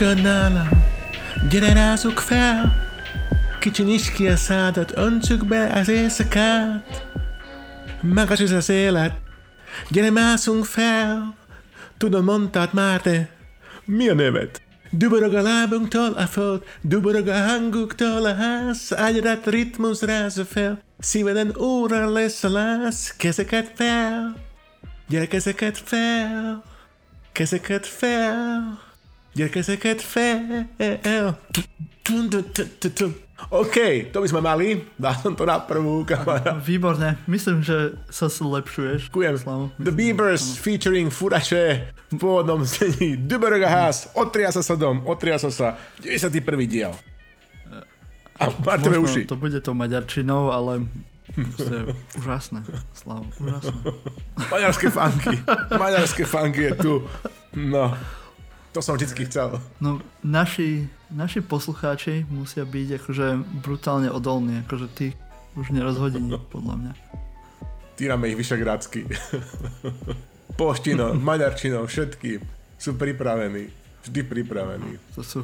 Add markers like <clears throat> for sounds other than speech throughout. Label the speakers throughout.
Speaker 1: Egy peskannálam, gyere rázuk fel, kicsi nyisd ki a szádat, öntsük be az éjszakát. Magas ez az élet, gyere mászunk fel, tudom mondtad már, de mi a nevet? Duborog a lábunktól a föld, duborog a hanguktól a ház, ágyadat ritmus rázza fel, szíveden óra lesz a láz, kezeket fel, gyere kezeket fel, kezeket fel, gyere kezeket fel. OK, to by sme mali, dal som to na prvú kamera.
Speaker 2: Výborné, myslím, že sa zlepšuješ.
Speaker 1: Ďakujem.
Speaker 2: Slavo.
Speaker 1: The Beavers featuring Furaše v pôvodnom znení Duberga Haas, otria sa sa dom, otria sa sa, 91. diel. A Martové uši.
Speaker 2: to bude to maďarčinou, ale proste úžasné. Slavo, úžasné.
Speaker 1: Maďarské funky. Maďarské funky je tu. No, to som vždycky chcel.
Speaker 2: No, naši, naši poslucháči musia byť akože brutálne odolní, akože ty už nerozhodí, <laughs> podľa mňa.
Speaker 1: Týrame ich vyšegrádsky. <laughs> Poštino, maďarčinou, všetky sú pripravení. Vždy pripravení.
Speaker 2: To sú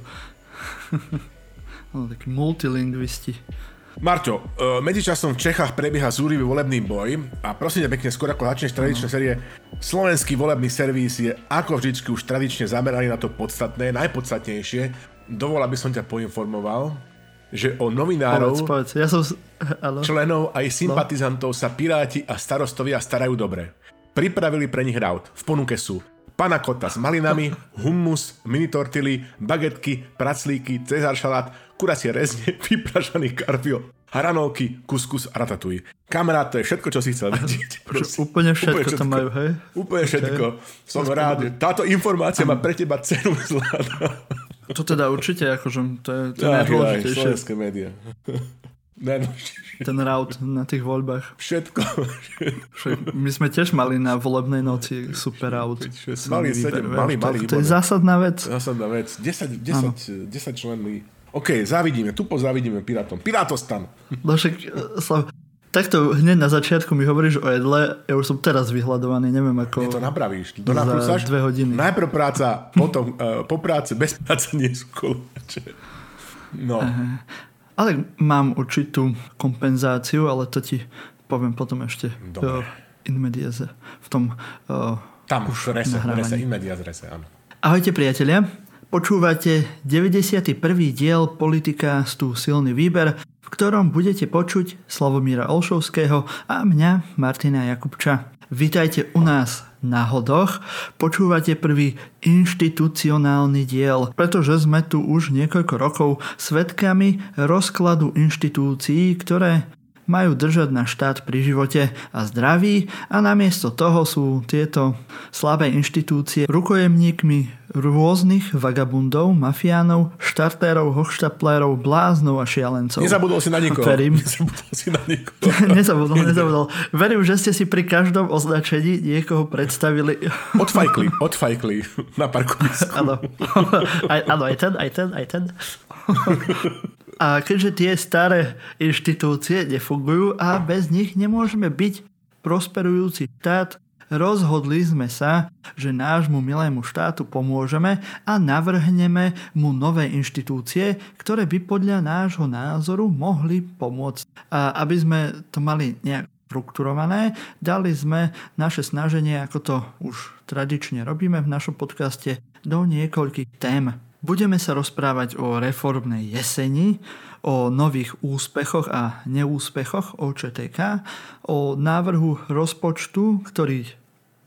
Speaker 2: <laughs> no, takí multilingvisti.
Speaker 1: Marťo, e, medzičasom v Čechách prebieha zúrivý volebný boj a prosím ťa pekne, skôr ako začneš tradičné série, slovenský volebný servis je ako vždycky už tradične zameraný na to podstatné, najpodstatnejšie. Dovol, aby som ťa poinformoval, že o novinárov,
Speaker 2: Povedz, povedz. Ja som... Áno.
Speaker 1: členov aj sympatizantov sa Piráti a starostovia starajú dobre. Pripravili pre nich raut. V ponuke sú panakota s malinami, hummus, mini tortily, bagetky, praclíky, cezar šalát, kuracie rezne, <laughs> vypražaný karpio, hranolky, kuskus a ratatuj. Kamarát, to je všetko, čo si chcel vedieť. <laughs> Prosím.
Speaker 2: Úplne všetko tam majú, hej?
Speaker 1: Úplne všetko. Som rád. že Táto informácia má pre teba cenu zlata. <laughs>
Speaker 2: To teda určite, akože to je, to je najdôležitejšie.
Speaker 1: slovenské médiá. <laughs>
Speaker 2: Ten route na tých voľbách.
Speaker 1: Všetko.
Speaker 2: Však my sme tiež mali na volebnej noci super route.
Speaker 1: Mali sedem, mali, mali.
Speaker 2: To, to je zásadná vec.
Speaker 1: Zásadná vec. 10, 10, 10 členný. OK, závidíme. Tupo závidíme Pirátom. Pirátostan.
Speaker 2: No však, e, Slav, takto hneď na začiatku mi hovoríš o jedle, ja už som teraz vyhľadovaný, neviem ako...
Speaker 1: Nie to napravíš. To
Speaker 2: Za
Speaker 1: naprúcaš.
Speaker 2: dve hodiny.
Speaker 1: Najprv práca, potom uh, po práce, bez práce nie sú kolovače. No,
Speaker 2: Ale mám určitú kompenzáciu, ale to ti poviem potom ešte
Speaker 1: Dobre.
Speaker 2: uh, in mediaze, v tom uh,
Speaker 1: tam už rese, rese, in medias rese, áno.
Speaker 2: Ahojte priatelia, počúvate 91. diel Politika tu silný výber, v ktorom budete počuť Slavomíra Olšovského a mňa Martina Jakubča. Vítajte u nás na hodoch, počúvate prvý inštitucionálny diel, pretože sme tu už niekoľko rokov svetkami rozkladu inštitúcií, ktoré majú držať na štát pri živote a zdraví a namiesto toho sú tieto slabé inštitúcie rukojemníkmi rôznych vagabundov, mafiánov, štartérov, hochštaplérov, bláznov a šialencov.
Speaker 1: Nezabudol si na nikoho.
Speaker 2: Verím. <laughs>
Speaker 1: Nezabudol si na nikoho. <laughs>
Speaker 2: nezabudol, nezabudol. Verím, že ste si pri každom označení niekoho predstavili. <laughs>
Speaker 1: Odfajkli, odfajkli na parkovisku.
Speaker 2: Áno. Aj, áno, aj ten, aj ten, aj ten. A keďže tie staré inštitúcie nefungujú a bez nich nemôžeme byť prosperujúci štát, rozhodli sme sa, že nášmu milému štátu pomôžeme a navrhneme mu nové inštitúcie, ktoré by podľa nášho názoru mohli pomôcť. A aby sme to mali nejak strukturované. Dali sme naše snaženie, ako to už tradične robíme v našom podcaste, do niekoľkých tém. Budeme sa rozprávať o reformnej jeseni, o nových úspechoch a neúspechoch OČTK, o návrhu rozpočtu, ktorý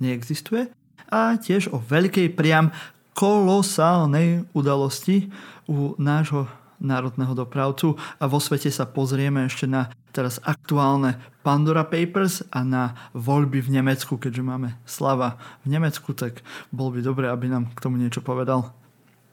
Speaker 2: neexistuje a tiež o veľkej priam kolosálnej udalosti u nášho národného dopravcu a vo svete sa pozrieme ešte na teraz aktuálne Pandora Papers a na voľby v Nemecku, keďže máme Slava v Nemecku, tak bol by dobre, aby nám k tomu niečo povedal.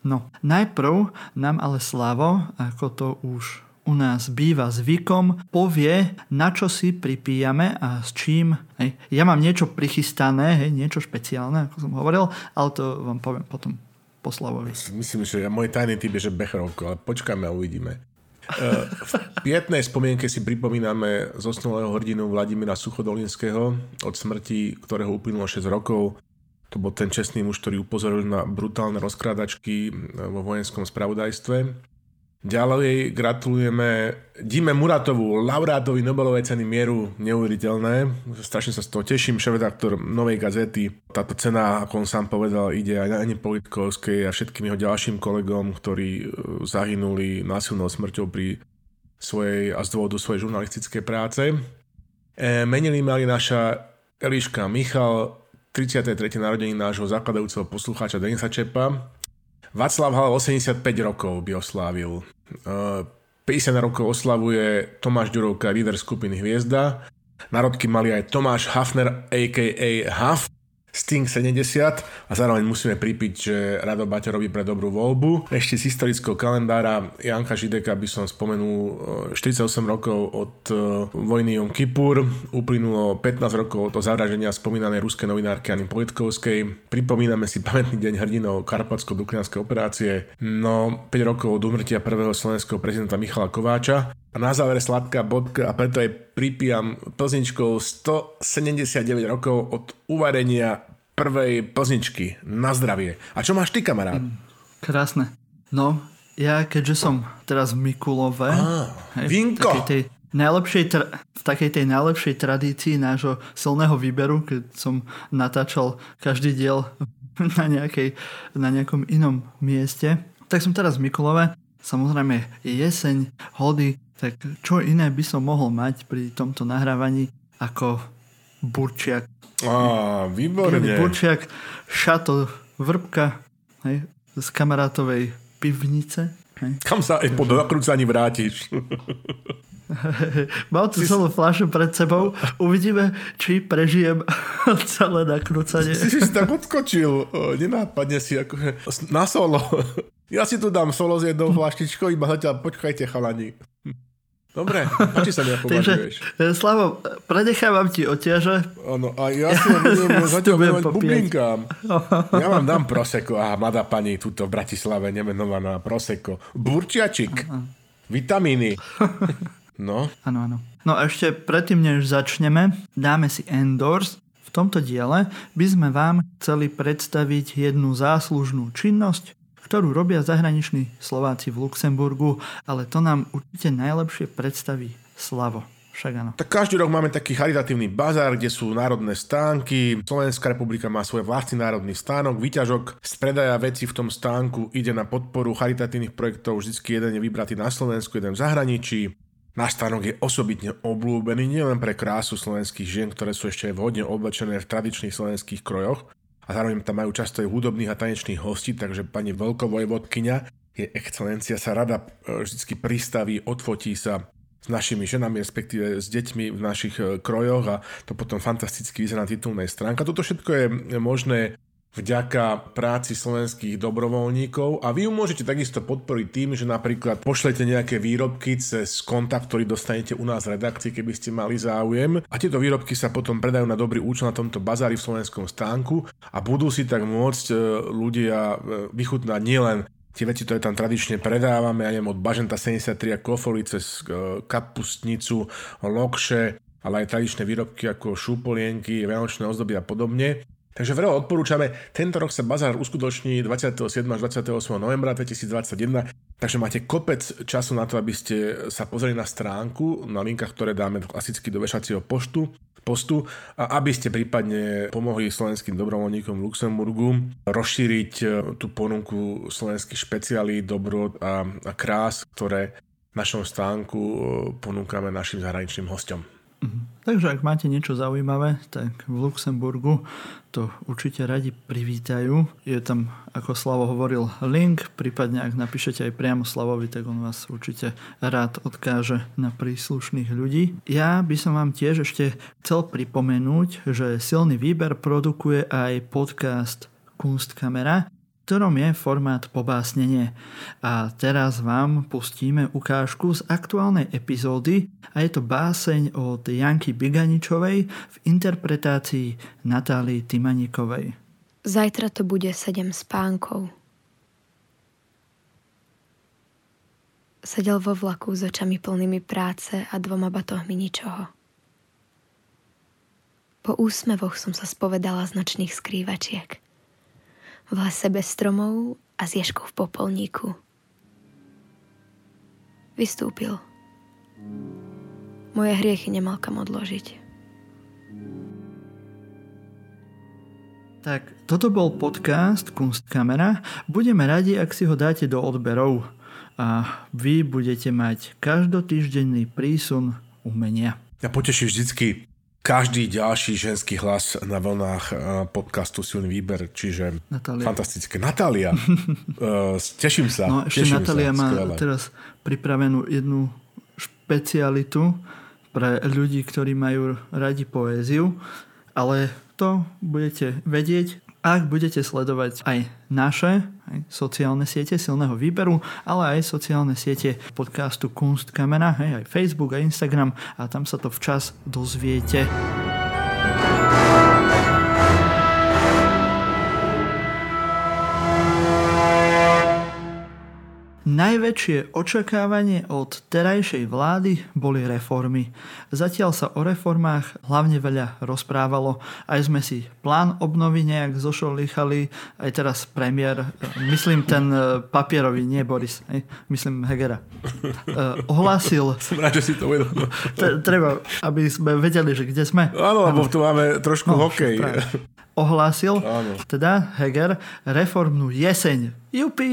Speaker 2: No, najprv nám ale Slavo, ako to už u nás býva zvykom, povie, na čo si pripíjame a s čím. Hej. Ja mám niečo prichystané, hej, niečo špeciálne, ako som hovoril, ale to vám poviem potom po Slavovi.
Speaker 1: Myslím, že môj tajný typ je, že Becherovko, ale počkáme a uvidíme. E, V pietnej spomienke si pripomíname zosnulého hrdinu Vladimíra Suchodolinského, od smrti ktorého uplynulo 6 rokov. To bol ten čestný muž, ktorý upozoril na brutálne rozkrádačky vo vojenskom spravodajstve. Ďalej gratulujeme Dime Muratovu, laureátovi Nobelovej ceny mieru, neuveriteľné. Strašne sa z toho teším, šéf-redaktor Novej gazety. Táto cena, ako on sám povedal, ide aj na Ani Politkovskej a všetkým jeho ďalším kolegom, ktorí e, zahynuli násilnou smrťou pri svojej a z dôvodu svojej žurnalistickej práce. E, menili mali naša Eliška Michal, 33. narodení nášho zakladajúceho poslucháča Denisa Čepa, Václav Havel 85 rokov by oslávil. 50 rokov oslavuje Tomáš Ďurovka, líder skupiny Hviezda. Narodky mali aj Tomáš Hafner, a.k.a. Haf, Sting 70 a zároveň musíme pripiť, že Rado Baťa robí pre dobrú voľbu. Ešte z historického kalendára Janka Žideka by som spomenul 48 e, rokov od e, vojny Jom Kippur, uplynulo 15 rokov od zavraženia spomínanej ruskej novinárky Ani Politkovskej. Pripomíname si pamätný deň hrdinov Karpatsko-Duklianskej operácie. No 5 rokov od umrtia prvého slovenského prezidenta Michala Kováča. A na záver sladká bodka a preto aj pripijam plzničkou 179 rokov od uvarenia prvej plzničky. Na zdravie. A čo máš ty, kamarát? Mm,
Speaker 2: krásne. No, ja keďže som teraz v Mikulove, ah,
Speaker 1: hej,
Speaker 2: takej tej najlepšej tra- v takej tej najlepšej tradícii nášho silného výberu, keď som natáčal každý diel <laughs> na, nejakej, na nejakom inom mieste, tak som teraz v Mikulove. Samozrejme jeseň, hody, tak čo iné by som mohol mať pri tomto nahrávaní ako Burčiak.
Speaker 1: Á, výborne.
Speaker 2: Burčiak, šato, vrbka hej, z kamarátovej pivnice. Hej.
Speaker 1: Kam sa aj po nakrúcaní vrátiš? <laughs>
Speaker 2: Mal tu celú fľašu pred sebou. Uvidíme, či prežijem <laughs> celé nakrúcanie.
Speaker 1: Si si tak odskočil. Nenápadne si akože na solo. <laughs> Ja si tu dám solo s jednou flaštičkou, iba zatiaľ počkajte chalani. Dobre, páči sa mi, ako <laughs> Takže,
Speaker 2: e, Slavo, prenechávam ti oťaže.
Speaker 1: Áno, a ja si budem <laughs> zatiaľ venovať bublinkám. <laughs> Ja vám dám proseko. Aha, mladá pani tuto v Bratislave, nemenovaná proseko. Burčiačik. Aha. Vitamíny. No.
Speaker 2: Áno, áno. No a ešte predtým, než začneme, dáme si endors. V tomto diele by sme vám chceli predstaviť jednu záslužnú činnosť, ktorú robia zahraniční Slováci v Luxemburgu, ale to nám určite najlepšie predstaví Slavo. Však áno.
Speaker 1: Tak každý rok máme taký charitatívny bazár, kde sú národné stánky. Slovenská republika má svoj vlastný národný stánok. Výťažok z predaja veci v tom stánku ide na podporu charitatívnych projektov. Vždycky jeden je vybratý na Slovensku, jeden v zahraničí. Náš stánok je osobitne obľúbený nielen pre krásu slovenských žien, ktoré sú ešte vhodne oblečené v tradičných slovenských krojoch, a zároveň tam majú často aj hudobných a tanečných hostí, takže pani veľkovojvodkyňa, je excelencia, sa rada e, vždy pristaví, odfotí sa s našimi ženami, respektíve s deťmi v našich e, krojoch a to potom fantasticky vyzerá na titulnej stránke. Toto všetko je možné vďaka práci slovenských dobrovoľníkov. A vy ju môžete takisto podporiť tým, že napríklad pošlete nejaké výrobky cez kontakt, ktorý dostanete u nás v redakcii, keby ste mali záujem. A tieto výrobky sa potom predajú na dobrý účel na tomto bazári v slovenskom stánku. A budú si tak môcť e, ľudia e, vychutnať nielen tie veci, ktoré tam tradične predávame, ja neviem, od Baženta 73 a kofoli cez e, kapustnicu, lokše, ale aj tradičné výrobky ako šúpolienky, vianočné ozdoby a podobne. Takže veľa odporúčame. Tento rok sa bazár uskutoční 27. až 28. novembra 2021, takže máte kopec času na to, aby ste sa pozreli na stránku, na linkách, ktoré dáme klasicky do vešacieho poštu, postu a aby ste prípadne pomohli slovenským dobrovoľníkom v Luxemburgu rozšíriť e, tú ponuku slovenských špeciálí, dobrot a, a krás, ktoré v našom stánku e, ponúkame našim zahraničným hostom.
Speaker 2: Mhm. Takže ak máte niečo zaujímavé, tak v Luxemburgu to určite radi privítajú. Je tam, ako Slavo hovoril, link, prípadne ak napíšete aj priamo Slavovi, tak on vás určite rád odkáže na príslušných ľudí. Ja by som vám tiež ešte chcel pripomenúť, že silný výber produkuje aj podcast Kunstkamera, ktorom je formát pobásnenie. A teraz vám pustíme ukážku z aktuálnej epizódy a je to báseň od Janky Biganičovej v interpretácii Natálii Timanikovej.
Speaker 3: Zajtra to bude sedem spánkov. Sedel vo vlaku s očami plnými práce a dvoma batohmi ničoho. Po úsmevoch som sa spovedala značných skrývačiek. V lese bez stromov a s ježkou v popolníku. Vystúpil. Moje hriechy nemal kam odložiť.
Speaker 2: Tak, toto bol podcast Kunstkamera. Budeme radi, ak si ho dáte do odberov a vy budete mať každotýždenný prísun umenia.
Speaker 1: Ja poteším vždycky každý ďalší ženský hlas na vlnách eh, podcastu Silný výber, čiže
Speaker 2: Natália.
Speaker 1: fantastické. Natália, uh, <laughs> teším sa.
Speaker 2: No ešte
Speaker 1: teším
Speaker 2: Natália
Speaker 1: sa,
Speaker 2: má
Speaker 1: skvelé.
Speaker 2: teraz pripravenú jednu špecialitu pre ľudí, ktorí majú radi poéziu, ale to budete vedieť, ak budete sledovať aj naše aj sociálne siete silného výberu, ale aj sociálne siete podcastu Kunstkamera, hej, aj Facebook a Instagram a tam sa to včas dozviete. Najväčšie očakávanie od terajšej vlády boli reformy. Zatiaľ sa o reformách hlavne veľa rozprávalo. Aj sme si plán obnovy nejak zošolichali. Aj teraz premiér, myslím ten e, papierový, nie Boris, myslím Hegera, e, ohlásil, <laughs>
Speaker 1: Som rád, že si to uvedomil.
Speaker 2: treba, aby sme vedeli, že kde sme.
Speaker 1: Áno, lebo tu máme trošku
Speaker 2: No,
Speaker 1: hokej.
Speaker 2: Ohlásil,
Speaker 1: Áno.
Speaker 2: teda Heger, reformnú jeseň. Jupi!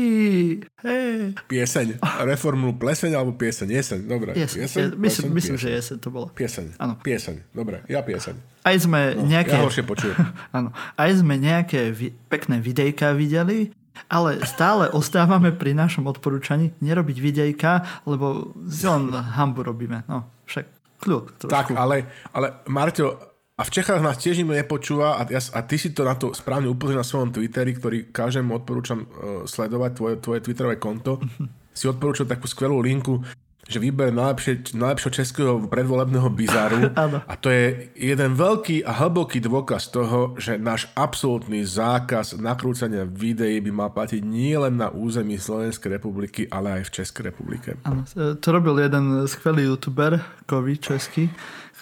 Speaker 2: Hej!
Speaker 1: Pieseň. Reformnú pleseň alebo pieseň? Jeseň, dobre.
Speaker 2: Jeseň.
Speaker 1: Jeseň,
Speaker 2: Je, myslím,
Speaker 1: pleseň,
Speaker 2: myslím že jeseň to bolo.
Speaker 1: Pieseň.
Speaker 2: Áno.
Speaker 1: Pieseň. Dobre, ja pieseň.
Speaker 2: Aj sme nejaké...
Speaker 1: Ja horšie počujem. <laughs>
Speaker 2: Áno. Aj sme nejaké vi- pekné videjka videli, ale stále ostávame pri našom odporúčaní nerobiť videjka, lebo si len hambu robíme. No, však kľud trošku.
Speaker 1: Tak, ale, ale Marťo, a v Čechách nás tiež nikto nepočúva a, ja, a ty si to na to správne upozoril na svojom Twitteri, ktorý každému odporúčam uh, sledovať, tvoje, tvoje Twitterové konto. si odporúčal takú skvelú linku, že vyber najlepšie, najlepšieho českého predvolebného bizaru <laughs> a to je jeden veľký a hlboký dôkaz toho, že náš absolútny zákaz nakrúcania videí by mal platiť nie len na území Slovenskej republiky, ale aj v Českej republike.
Speaker 2: Áno, e, to robil jeden skvelý youtuber, Kovi český,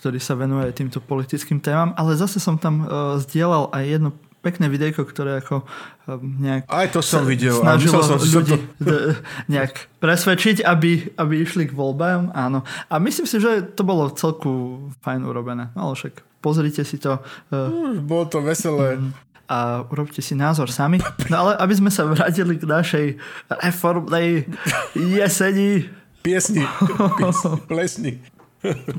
Speaker 2: ktorý sa venuje aj týmto politickým témam, ale zase som tam uh, zdieľal aj jedno pekné videjko, ktoré ako um, nejak
Speaker 1: Aj to som videl.
Speaker 2: snažilo
Speaker 1: som
Speaker 2: ľudí
Speaker 1: to-
Speaker 2: d- nejak presvedčiť, aby, aby išli k voľbám. Áno. A myslím si, že to bolo celku fajn urobené. No, ale však pozrite si to uh,
Speaker 1: Už Bolo to veselé.
Speaker 2: a urobte si názor sami. No ale aby sme sa vrátili k našej reformnej jeseni,
Speaker 1: Piesni, piesni, plesni.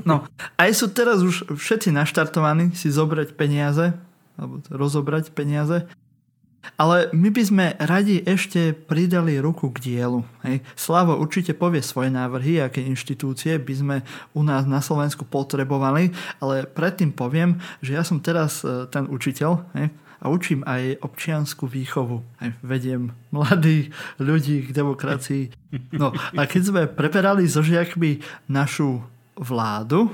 Speaker 2: No, aj sú teraz už všetci naštartovaní si zobrať peniaze, alebo rozobrať peniaze, ale my by sme radi ešte pridali ruku k dielu. Hej. Slavo určite povie svoje návrhy, aké inštitúcie by sme u nás na Slovensku potrebovali, ale predtým poviem, že ja som teraz e, ten učiteľ hej, a učím aj občianskú výchovu. Hej. Vediem mladých ľudí k demokracii. No a keď sme preberali so žiakmi našu vládu,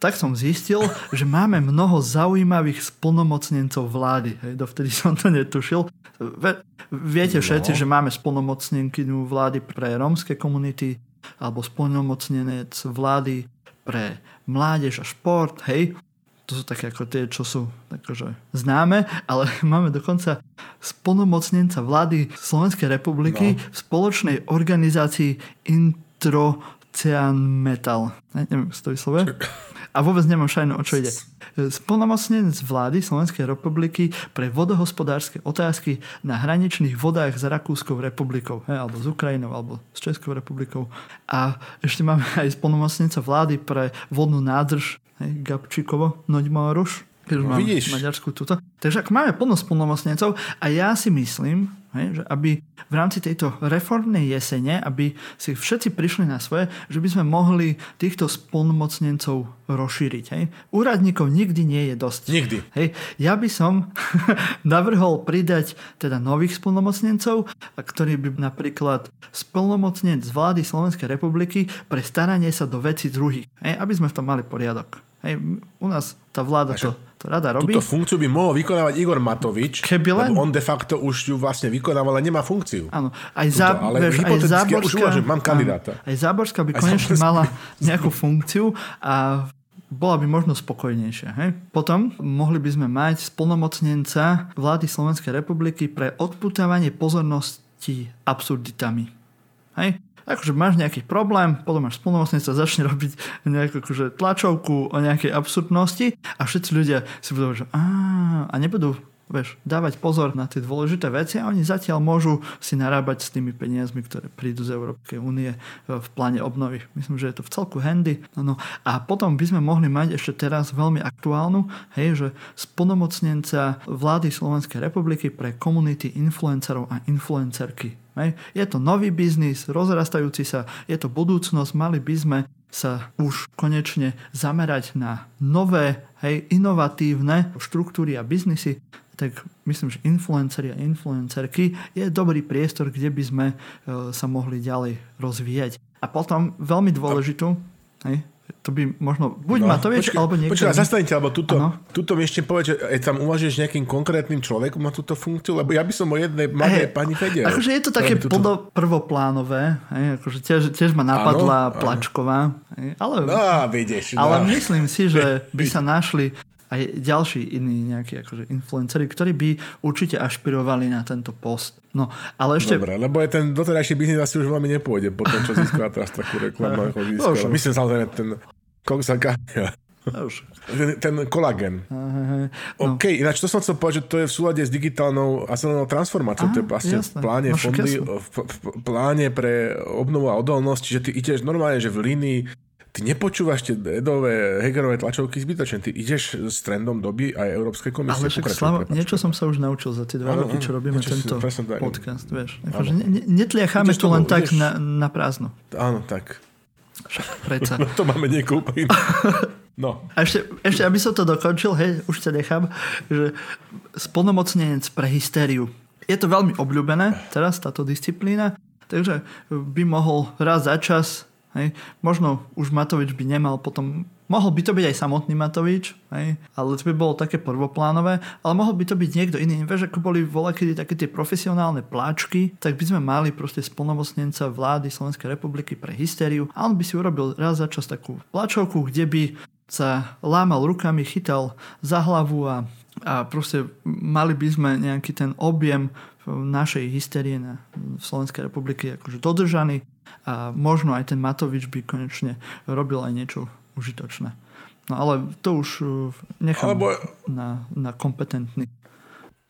Speaker 2: tak som zistil, že máme mnoho zaujímavých splnomocnencov vlády. Hej, dovtedy som to netušil. Viete všetci, že máme splnomocnenkyňu vlády pre rómske komunity alebo splnomocnenec vlády pre mládež a šport. Hej, to sú také ako tie, čo sú akože známe, ale <laughs> máme dokonca splnomocnenca vlády Slovenskej republiky
Speaker 1: No.
Speaker 2: v spoločnej organizácii Introcean Metal. Ne, neviem, to vyslovuje. A vôbec nemám šajnu, o čo ide. Splnomocnenec vlády Slovenskej republiky pre vodohospodárske otázky na hraničných vodách s Rakúskou republikou, he, alebo s Ukrajinou, alebo s Českou republikou. A ešte máme <laughs> aj splnomocnenca vlády pre vodnú nádrž hej, Gabčíkovo, Noďmoruš, keď už
Speaker 1: No, vidíš.
Speaker 2: Maďarsku túto. Takže ak máme plno splnomocnencov a ja si myslím, hej, že aby v rámci tejto reformnej jesene, aby si všetci prišli na svoje, že by sme mohli týchto splnomocnencov rozšíriť. Hej. Úradníkov nikdy nie je dosť.
Speaker 1: Nikdy.
Speaker 2: Hej, ja by som <laughs> navrhol pridať teda nových splnomocnencov, a ktorý by napríklad splnomocnenec z vlády Slovenskej republiky pre staranie sa do veci druhých. Hej, aby sme v tom mali poriadok. Hej, u nás tá vláda to, to rada robí.
Speaker 1: Túto funkciu by mohol vykonávať Igor Matovič,
Speaker 2: Keby len.
Speaker 1: lebo on de facto už ju vlastne vykonával, ale nemá funkciu.
Speaker 2: Áno, aj, za,
Speaker 1: ale
Speaker 2: vieš, aj
Speaker 1: hypoteticky ja už
Speaker 2: Záborská,
Speaker 1: uvažujem, mám kandidáta.
Speaker 2: Aj Záborská by
Speaker 1: Aj
Speaker 2: konečne
Speaker 1: Záborská.
Speaker 2: mala nejakú funkciu a bola by možno spokojnejšia. Hej? Potom mohli by sme mať splnomocnenca vlády Slovenskej republiky pre odputávanie pozornosti absurditami. Hej? Akože máš nejaký problém, potom máš spolnomocnica, začne robiť nejakú akože tlačovku o nejakej absurdnosti a všetci ľudia si budú, že a nebudú vieš, dávať pozor na tie dôležité veci a oni zatiaľ môžu si narábať s tými peniazmi, ktoré prídu z Európskej únie e, v pláne obnovy. Myslím, že je to v celku handy. No, no. A potom by sme mohli mať ešte teraz veľmi aktuálnu, hej, že splnomocnenca vlády Slovenskej republiky pre komunity influencerov a influencerky. Je to nový biznis, rozrastajúci sa, je to budúcnosť, mali by sme sa už konečne zamerať na nové, hej, inovatívne štruktúry a biznisy, tak myslím, že influenceri a influencerky je dobrý priestor, kde by sme e, sa mohli ďalej rozvíjať. A potom veľmi dôležitú, hej, to by možno, buď no, Matovič, počkej, alebo niekto...
Speaker 1: Počkaj, zastaňte, alebo tuto, tuto mi ešte povedať, že aj tam uvažuješ nejakým konkrétnym človekom na túto funkciu, lebo ja by som o jednej mladej hey, pani vedel.
Speaker 2: Akože je to také tuto... prvoplánové, hej, akože tiež, tiež ma napadla ano, Plačková, hej, ale,
Speaker 1: no,
Speaker 2: ale no. myslím si, že by sa našli aj ďalší iní nejakí akože influenceri, ktorí by určite ašpirovali na tento post. No, ale ešte...
Speaker 1: Dobre, lebo je ten doterajší biznis asi už veľmi nepôjde po tom, čo získala teraz takú reklamu, ako získala. Myslím samozrejme ten Koksa ten, ten kolagen. No. OK, ináč to som chcel povedať, že to je v súlade s digitálnou a zelenou transformáciou. Aha, to je vlastne jasné. v pláne no, fondy, v, v, pláne pre obnovu a odolnosť, čiže ty ideš normálne, že v línii ty nepočúvaš tie edové Hegerové tlačovky zbytočne, ty ideš s trendom doby aj Európskej komisie.
Speaker 2: Ale však Slavo, niečo som sa už naučil za tie dva roky, čo robíme tento si, podcast. Vieš, akože ne, netliacháme to len tak na, na prázdno.
Speaker 1: Áno, tak.
Speaker 2: Však predsa. <laughs>
Speaker 1: No to máme niekoho <laughs> No.
Speaker 2: A ešte, ešte, aby som to dokončil, hej, už sa nechám, že spolnomocnenec pre hystériu. Je to veľmi obľúbené teraz, táto disciplína, takže by mohol raz za čas Hej. Možno už Matovič by nemal potom Mohol by to byť aj samotný Matovič, hej, ale to by bolo také prvoplánové, ale mohol by to byť niekto iný. Vieš, ako boli kedy také tie profesionálne pláčky, tak by sme mali proste splnomocnenca vlády Slovenskej republiky pre hystériu a on by si urobil raz za čas takú pláčovku, kde by sa lámal rukami, chytal za hlavu a, a proste mali by sme nejaký ten objem našej hysterie na Slovenskej republiky akože dodržaný a možno aj ten Matovič by konečne robil aj niečo užitočné. No ale to už uh, nechám Alebo... na, na kompetentný.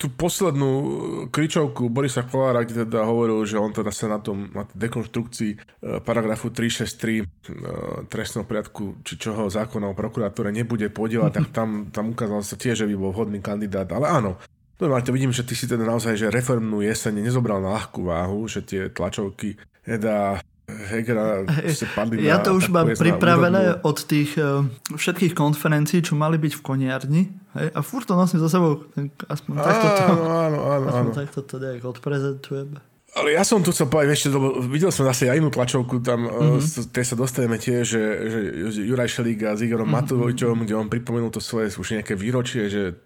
Speaker 1: Tú poslednú kričovku Borisa Kolára, kde teda hovoril, že on teda sa na tom na dekonštrukcii uh, paragrafu 363 uh, trestného poriadku či čoho zákona o prokuratúre nebude podielať, tak tam, tam ukázal sa tiež, že by bol vhodný kandidát. Ale áno, No, to vidím, že ty si teda naozaj, že reformnú jeseň nezobral na ľahkú váhu, že tie tlačovky teda Hegera
Speaker 2: padli Ja to už mám pripravené od tých uh, všetkých konferencií, čo mali byť v koniarni. Hej? A furt to nosím za sebou. Aspoň áno, takto to,
Speaker 1: áno, áno,
Speaker 2: aspoň
Speaker 1: áno.
Speaker 2: takto to nejak odprezentujem.
Speaker 1: Ale ja som tu chcel povedať ešte, lebo videl som zase aj inú tlačovku, tam mm-hmm. tej sa dostaneme tiež, že, že Juraj Šelík a s Igorom mm-hmm. Matovičom, kde on pripomenul to svoje už nejaké výročie, že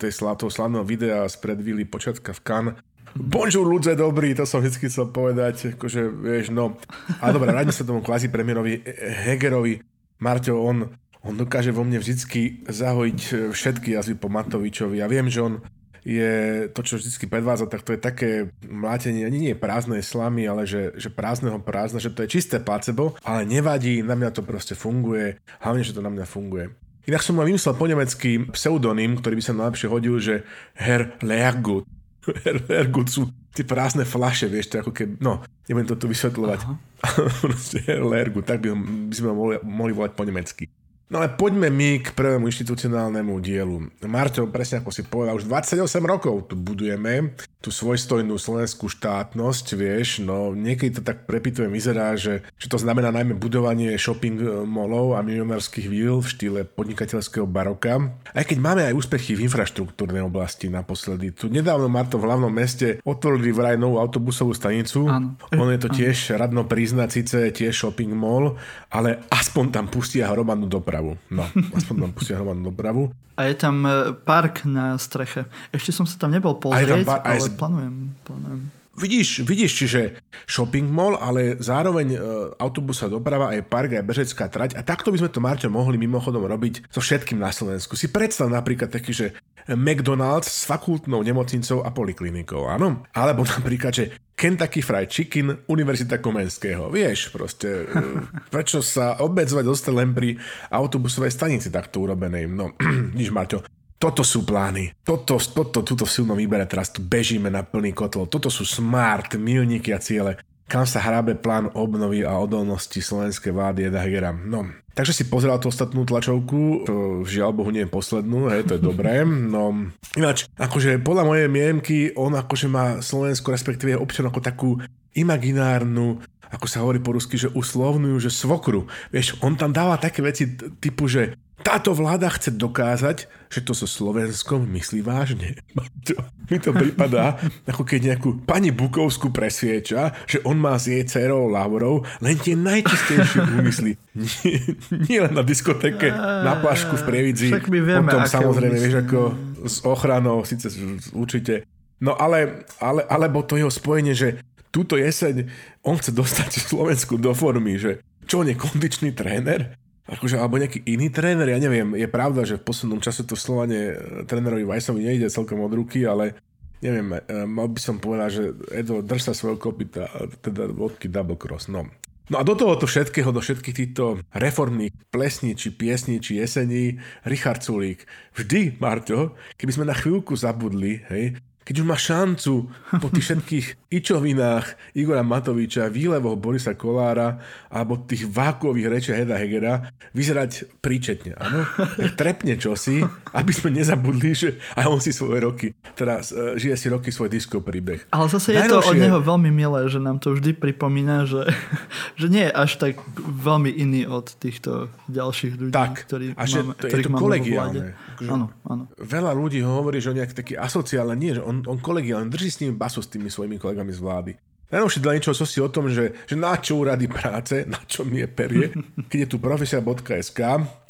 Speaker 1: tej, toho slavného videa z predvíly počiatka v Cannes, Bonjour ľudze dobrý, to som vždy chcel povedať, akože vieš, no. A dobre, ráďme sa tomu kvázi premiérovi Hegerovi. Marťo, on, on dokáže vo mne vždy zahojiť všetky jazvy po Matovičovi. Ja viem, že on je to, čo vždy predvádza, tak to je také mlátenie, ani nie prázdnej slamy, ale že, že prázdneho prázdna, že to je čisté placebo, ale nevadí, na mňa to proste funguje, hlavne, že to na mňa funguje. Inak som mal vymyslel po nemecký pseudonym, ktorý by sa najlepšie hodil, že Herr Lehrgut. <laughs> Ergut sú tie prázdne flaše, vieš, to ako keď, no, neviem to tu vysvetľovať. <laughs> Proste Lergut, tak by, by sme ho mohli, mohli volať po nemecky. No ale poďme my k prvému inštitucionálnemu dielu. Marťo, presne ako si povedal, už 28 rokov tu budujeme tú svojstojnú slovenskú štátnosť, vieš, no niekedy to tak prepitujem, vyzerá, že, že to znamená najmä budovanie shopping mallov a milionárskych víl v štýle podnikateľského baroka. Aj keď máme aj úspechy v infraštruktúrnej oblasti naposledy. Tu nedávno Marto v hlavnom meste otvorili vraj novú autobusovú stanicu. Áno. Ono je to tiež radno priznať, síce tiež shopping mall, ale aspoň tam pustia hromadnú dopravu. No, aspoň tam pustia hromadnú dopravu.
Speaker 2: A je tam e, park na streche. Ešte som sa tam nebol pozrieť, tam par- ale plánujem, plánujem.
Speaker 1: Vidíš, vidíš, čiže shopping mall, ale zároveň e, autobusová doprava, aj park, aj bežecká trať. A takto by sme to, Marťo, mohli mimochodom robiť so všetkým na Slovensku. Si predstav napríklad taký, že McDonald's s fakultnou nemocnicou a poliklinikou, áno? Alebo napríklad, že Kentucky Fried Chicken, Univerzita Komenského. Vieš, proste, e, <laughs> prečo sa obmedzovať dostať len pri autobusovej stanici takto urobenej? No, <clears throat> nič, Marťo, toto sú plány. Toto, toto, túto v silnom teraz tu bežíme na plný kotol. Toto sú smart, milníky a ciele, kam sa hrabe plán obnovy a odolnosti slovenskej vlády Eda Hegera. No, takže si pozeral tú ostatnú tlačovku, to žiaľ Bohu nie je poslednú, hej, to je dobré. No, ináč, akože podľa mojej mienky, on akože má Slovensko, respektíve občan ako takú imaginárnu ako sa hovorí po rusky, že uslovňujú, že svokru. Vieš, on tam dáva také veci typu, že táto vláda chce dokázať, že to so Slovenskom myslí vážne. <laughs> Mi to prípada, ako keď nejakú pani Bukovskú presvieča, že on má s jej dcerou Laurou len tie najčistejšie úmysly. Nie, nie len na diskotéke, na plašku v Prievidzi.
Speaker 2: Však my vieme,
Speaker 1: potom samozrejme, vieš, ako s ochranou, síce určite. No ale, ale, alebo to jeho spojenie, že túto jeseň on chce dostať Slovensku do formy, že čo on je kondičný tréner? Akože, alebo nejaký iný tréner, ja neviem, je pravda, že v poslednom čase to slovanie trénerovi Vajsovi nejde celkom od ruky, ale neviem, e, mal by som povedať, že Edo, drž sa svojho kopita, teda vodky double cross, no. No a do tohoto všetkého, do všetkých týchto reformných plesní, či piesní, či jesení, Richard Sulík. Vždy, Marťo, keby sme na chvíľku zabudli, hej, keď už má šancu po tých všetkých <laughs> ičovinách Igora Matoviča, výlevoch Borisa Kolára alebo tých vákových rečiach Heda Hegera vyzerať príčetne, áno? Trepne čosi, aby sme nezabudli, že aj on si svoje roky, teda uh, žije si roky svoj disco príbeh.
Speaker 2: Ale zase je to od neho veľmi milé, že nám to vždy pripomína, že, <laughs> že nie je až tak veľmi iný od týchto ďalších ľudí,
Speaker 1: Tak,
Speaker 2: ktorí
Speaker 1: a že
Speaker 2: máme,
Speaker 1: to- je to kolegiálne. Akože-
Speaker 2: Áno, áno.
Speaker 1: Veľa ľudí hovorí, že on je nejak taký asociálny, nie, že on, on kolegiálne drží s nimi basu s tými svojimi kolegami z vlády. Najnovšie dala niečo si o tom, že, že na čo úrady práce, <laughs> na čo mi je perie, keď je tu profesia.sk,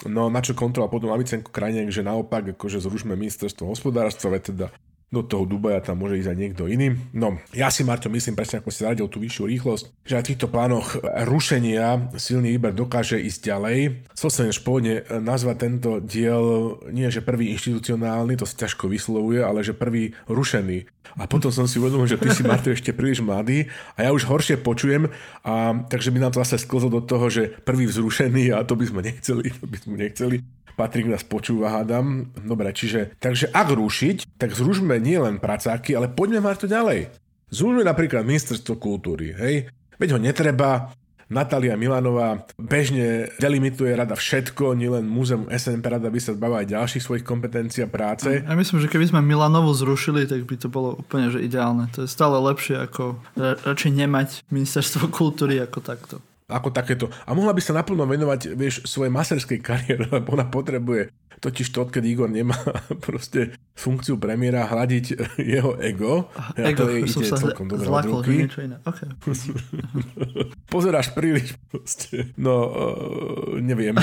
Speaker 1: no na čo kontrola potom Avicenko Krajniak, že naopak, akože zrušme ministerstvo hospodárstva, veď teda do toho Dubaja tam môže ísť aj niekto iný. No, ja si, Marťo, myslím presne, ako si zaradil tú vyššiu rýchlosť, že v týchto plánoch rušenia silný výber dokáže ísť ďalej. Chcel som než pôvodne nazvať tento diel nie, že prvý inštitucionálny, to sa ťažko vyslovuje, ale že prvý rušený. A potom som si uvedomil, že ty si, Marto, ešte príliš mladý a ja už horšie počujem, a, takže by nám to zase sklzlo do toho, že prvý vzrušený a to by sme nechceli, to by sme nechceli. Patrik nás počúva, hádam. Dobre, čiže, takže ak rušiť, tak zrušme nielen pracáky, ale poďme Marto ďalej. Zrušme napríklad ministerstvo kultúry, hej? Veď ho netreba, Natália Milanová bežne delimituje rada všetko, nielen múzeum SNP rada by sa zbavila aj ďalších svojich kompetencií a práce.
Speaker 2: Ja myslím, že keby sme Milanovu zrušili, tak by to bolo úplne že ideálne. To je stále lepšie ako ra- radšej nemať ministerstvo kultúry ako takto.
Speaker 1: Ako takéto. A mohla by sa naplno venovať, vieš, svojej maserskej kariére, <laughs> lebo ona potrebuje totiž to, odkedy Igor nemá <laughs> proste funkciu premiéra hľadiť <laughs> jeho ego. A
Speaker 2: Ego,
Speaker 1: to je,
Speaker 2: som
Speaker 1: ide
Speaker 2: sa
Speaker 1: celkom dobre
Speaker 2: zlakol, že niečo iné. Okay.
Speaker 1: Pozeráš príliš proste. No, uh, neviem,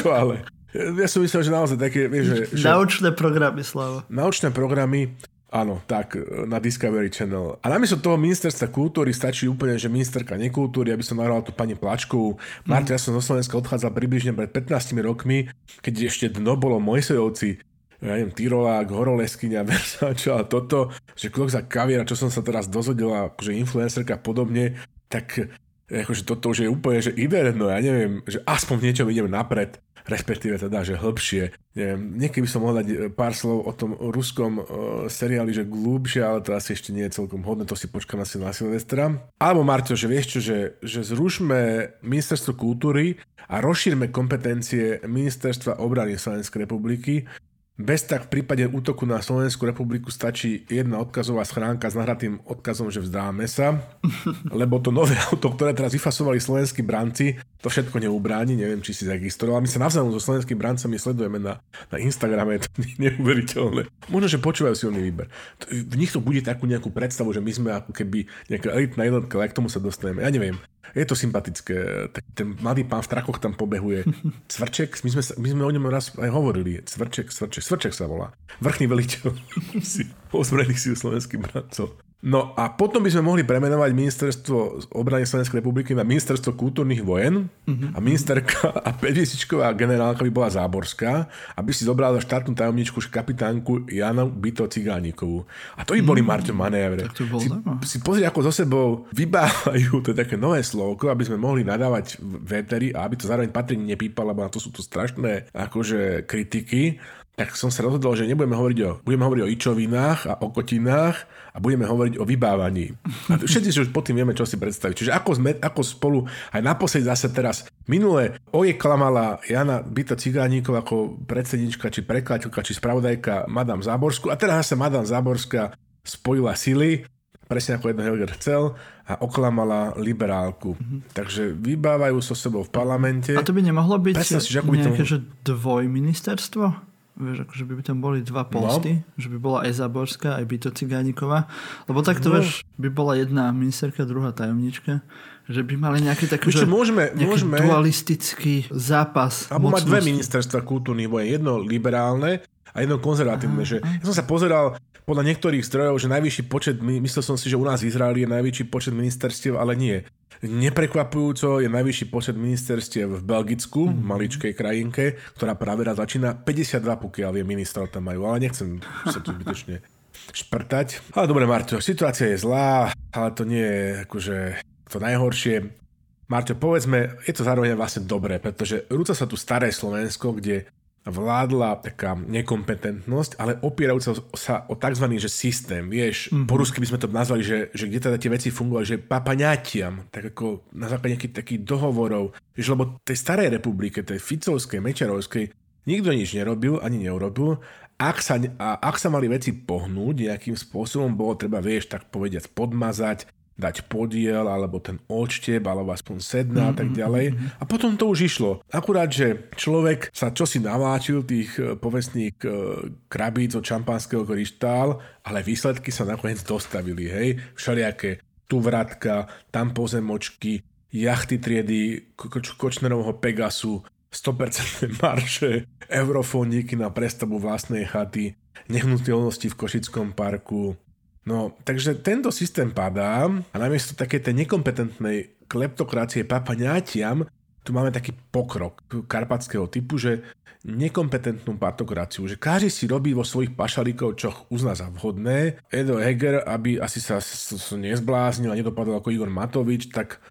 Speaker 1: čo ale. Ja som myslel, že naozaj také, vieš, že
Speaker 2: Naučné programy, Slavo.
Speaker 1: naučné programy, áno, tak, na Discovery Channel. A namiesto toho ministerstva kultúry stačí úplne, že ministerka nekultúry, aby som nahral tú pani Plačkovú. Marta, ja som zo Slovenska odchádzal približne pred 15 rokmi, keď ešte dno bolo Mojsejovci, ja neviem, Tyrolák, Horoleskyňa, <laughs> Versace a toto, že klok za kaviera, čo som sa teraz dozvedela, akože influencerka a podobne, tak akože toto už je úplne, že ide, no ja neviem, že aspoň niečo idem napred, respektíve teda, že hĺbšie. Neviem, niekedy by som mohol dať e, pár slov o tom ruskom uh, seriáli, že glúbšie, ale to asi ešte nie je celkom hodné, to si počkám asi na Silvestra. Alebo Marto, že vieš čo, že, že zrušme ministerstvo kultúry a rozšírme kompetencie ministerstva obrany Slovenskej republiky, bez tak v prípade útoku na Slovenskú republiku stačí jedna odkazová schránka s nahratým odkazom, že vzdáme sa, <laughs> lebo to nové auto, ktoré teraz vyfasovali slovenskí branci, to všetko neubráni, neviem, či si zaregistroval. My sa navzájom so slovenskými brancami sledujeme na, na Instagrame, to je <laughs> neuveriteľné. Možno, že počúvajú silný výber. To- V nich to bude takú nejakú predstavu, že my sme ako keby nejaká elitná jednotka, ale k tomu sa dostaneme. Ja neviem. Je to sympatické. Ten mladý pán v trakoch tam pobehuje. <laughs> Cvrček, my sme, my sme o ňom raz aj hovorili. Cvrček, Cvrček, Cvrček sa volá. Vrchný veliteľ <laughs> si ozbrojených síl slovenských brancov. No a potom by sme mohli premenovať ministerstvo obrany Slovenskej republiky na ministerstvo kultúrnych vojen mm-hmm. a ministerka a 50 generálka by bola Záborská, aby si zobrala štátnu tajomničku kapitánku Janu Byto Cigánikovú. A to by boli mm-hmm. Marťo manévre.
Speaker 2: Tak to bol
Speaker 1: si,
Speaker 2: zaujímavé.
Speaker 1: si pozri, ako so sebou vybávajú, to je také nové slovko, aby sme mohli nadávať vetery a aby to zároveň Patrik nepípal, lebo na to sú to strašné akože kritiky tak som sa rozhodol, že nebudeme hovoriť o, budeme hovoriť o ičovinách a o kotinách a budeme hovoriť o vybávaní. A všetci si už pod tým vieme, čo si predstaviť. Čiže ako, sme, ako spolu, aj naposledy zase teraz, minule oje klamala Jana Byta Cigáníkov ako predsednička, či prekladateľka, či spravodajka Madame Záborsku a teraz zase Madame Záborská spojila sily, presne ako jeden Helger chcel a oklamala liberálku. Mm-hmm. Takže vybávajú so sebou v parlamente.
Speaker 2: A to by nemohlo byť
Speaker 1: to-
Speaker 2: nejaké že dvojministerstvo? Vieš, akože by tam boli dva posty, no. že by bola aj Zaborská, aj Byto Cigániková. Lebo takto,
Speaker 1: No.
Speaker 2: no. vieš, by bola jedna ministerka, druhá tajomnička. Že by mali nejaký taký,
Speaker 1: Ešte
Speaker 2: že
Speaker 1: môžeme, môžeme
Speaker 2: dualistický zápas.
Speaker 1: Alebo mať dve ministerstva kultúrnych vojen. Jedno liberálne a jedno konzervatívne.
Speaker 2: Aha,
Speaker 1: Že ja som sa pozeral podľa niektorých zdrojov, že najvyšší počet, my- myslel som si, že u nás v Izraeli je najvyšší počet ministerstiev, ale nie. Neprekvapujúco je najvyšší počet ministerstiev v Belgicku, mm. maličkej krajinke, ktorá práve raz začína 52, pokiaľ vie ministrov tam majú, ale nechcem sa tu zbytočne šprtať. Ale dobre, Marťo, situácia je zlá, ale to nie je akože to najhoršie. Marťo, povedzme, je to zároveň vlastne dobré, pretože rúca sa tu staré Slovensko, kde vládla taká nekompetentnosť, ale opierajúca sa o tzv. Že systém. Vieš, mm-hmm. po rusky by sme to nazvali, že, že kde teda tie veci fungovali, že papaňatiam, tak ako na základe nejakých takých dohovorov. Vieš, lebo tej starej republike, tej Ficovskej, Mečarovskej, nikto nič nerobil, ani neurobil. Ak sa, a ak sa mali veci pohnúť nejakým spôsobom, bolo treba, vieš, tak povediať, podmazať, dať podiel, alebo ten odštep, alebo aspoň sedna a tak ďalej. A potom to už išlo. Akurát, že človek sa čosi naváčil tých e, povestných e, krabíc od šampanského kryštál, ale výsledky sa nakoniec dostavili, hej. Všelijaké tu vratka, tam pozemočky, jachty triedy Ko- Koč- Kočnerovho Pegasu, 100% <laughs> marše, eurofondíky na prestavbu vlastnej chaty, nehnuteľnosti v Košickom parku, No, takže tento systém padá a namiesto také tej nekompetentnej kleptokracie papaňátiam tu máme taký pokrok karpatského typu, že nekompetentnú partokraciu, že každý si robí vo svojich pašalíkov, čo uzná za vhodné. Edo Heger, aby asi sa nezbláznil a nedopadol ako Igor Matovič, tak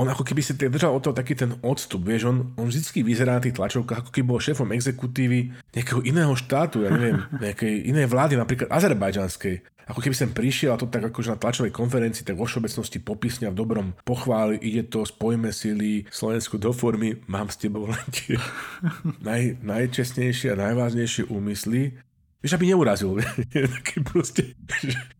Speaker 1: on ako keby si držal od toho taký ten odstup, vieš, on, on vždycky vyzerá na tých tlačovkách, ako keby bol šéfom exekutívy nejakého iného štátu, ja neviem, <laughs> nejakej inej vlády, napríklad azerbajdžanskej. Ako keby sem prišiel a to tak akože na tlačovej konferencii, tak vo všeobecnosti popisne a v dobrom pochváli, ide to, spojme sily Slovensku do formy, mám s tebou len tie <laughs> naj, najčestnejšie a najvážnejšie úmysly. Vieš, aby neurazil. <laughs> Taký proste,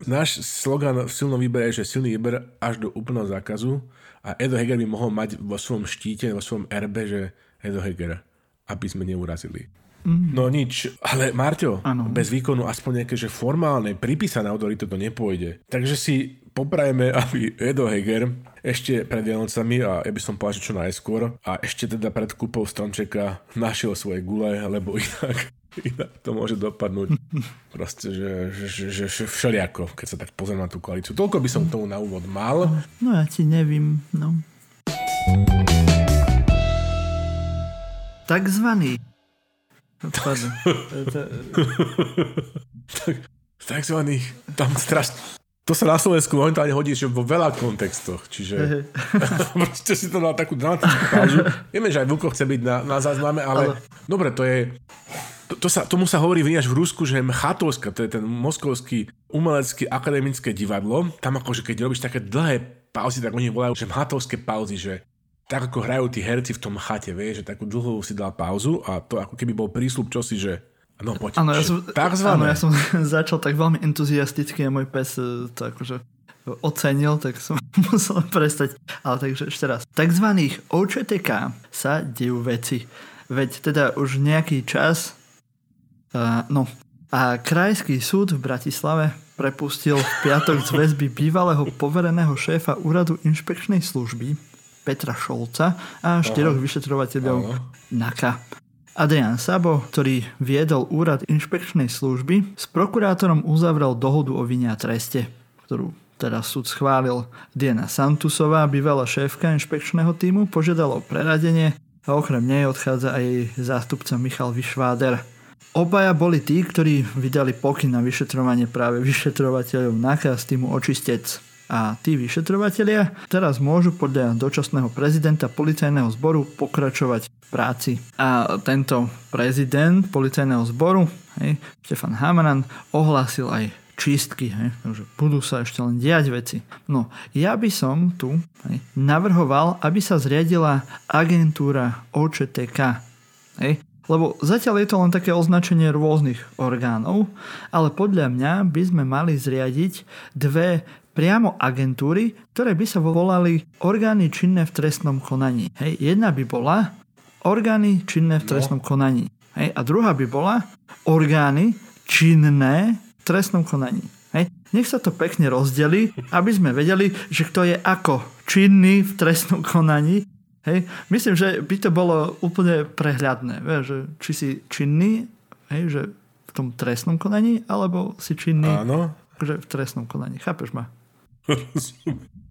Speaker 1: náš slogan v silnom výbere je, že silný výber až do úplného zákazu a Edo Heger by mohol mať vo svojom štíte, vo svojom erbe, že Edo Heger, aby sme neurazili. Mm. No nič, ale Marťo,
Speaker 2: Áno.
Speaker 1: bez výkonu aspoň nejaké že formálne, pripísané autority to nepôjde. Takže si poprajme, aby Edo Heger ešte pred Vianocami, a ja by som povedal, čo najskôr, a ešte teda pred kúpou stromčeka našiel svoje gule, lebo inak, inak to môže dopadnúť proste, že, že, že, všeliako, keď sa tak pozriem na tú koalíciu. Toľko by som k tomu na úvod mal.
Speaker 2: No ja ti nevím, no. Takzvaný. Pardon.
Speaker 1: tak, takzvaných, tam strašne, to sa na Slovensku momentálne hodí že vo veľa kontextoch, čiže <laughs> proste si to dal takú dramatickú pauzu. Vieme, že aj Vuko chce byť na, na zázname, ale, ale... dobre, to je, to, to sa, tomu sa hovorí vyniaž v Rusku, že Mchatovska, to je ten moskovský umelecký akademické divadlo, tam akože keď robíš také dlhé pauzy, tak oni volajú, že Mchatovské pauzy, že tak ako hrajú tí herci v tom chate, vieš, že takú dlhú si dal pauzu a to ako keby bol prísľub čosi, že no poď,
Speaker 2: Áno, ja
Speaker 1: že
Speaker 2: som,
Speaker 1: takzvané.
Speaker 2: áno, ja som <laughs> začal tak veľmi entuziasticky a môj pes e, to akože ocenil, tak som <laughs> musel prestať. Ale takže ešte raz. Takzvaných OČTK sa dejú veci. Veď teda už nejaký čas uh, no a Krajský súd v Bratislave prepustil v piatok z väzby bývalého povereného šéfa úradu inšpekčnej služby Petra Šolca a štyroch vyšetrovateľov
Speaker 1: Áno.
Speaker 2: NAKA. Adrian Sabo, ktorý viedol úrad inšpekčnej služby, s prokurátorom uzavrel dohodu o vine a treste, ktorú teraz súd schválil. Diana Santusová, bývalá šéfka inšpekčného týmu, požiadala o preradenie a okrem nej odchádza aj jej zástupca Michal Vyšváder. Obaja boli tí, ktorí vydali pokyn na vyšetrovanie práve vyšetrovateľov nákaz týmu Očistec. A tí vyšetrovatelia teraz môžu podľa dočasného prezidenta policajného zboru pokračovať v práci. A tento prezident policajného zboru, hej, Štefan Hamaran, ohlásil aj čistky, hej, takže budú sa ešte len diať veci. No, ja by som tu hej, navrhoval, aby sa zriadila agentúra OČTK. Hej, lebo zatiaľ je to len také označenie rôznych orgánov, ale podľa mňa by sme mali zriadiť dve priamo agentúry, ktoré by sa volali orgány činné v trestnom konaní. Hej, jedna by bola orgány činné v trestnom no. konaní. Hej, a druhá by bola orgány činné v trestnom konaní. Hej. Nech sa to pekne rozdeli, aby sme vedeli, že kto je ako činný v trestnom konaní Hej? Myslím, že by to bolo úplne prehľadné, vieš, že či si činný hej, že v tom trestnom konaní, alebo si činný
Speaker 1: Áno.
Speaker 2: Že v trestnom konaní. Chápeš ma?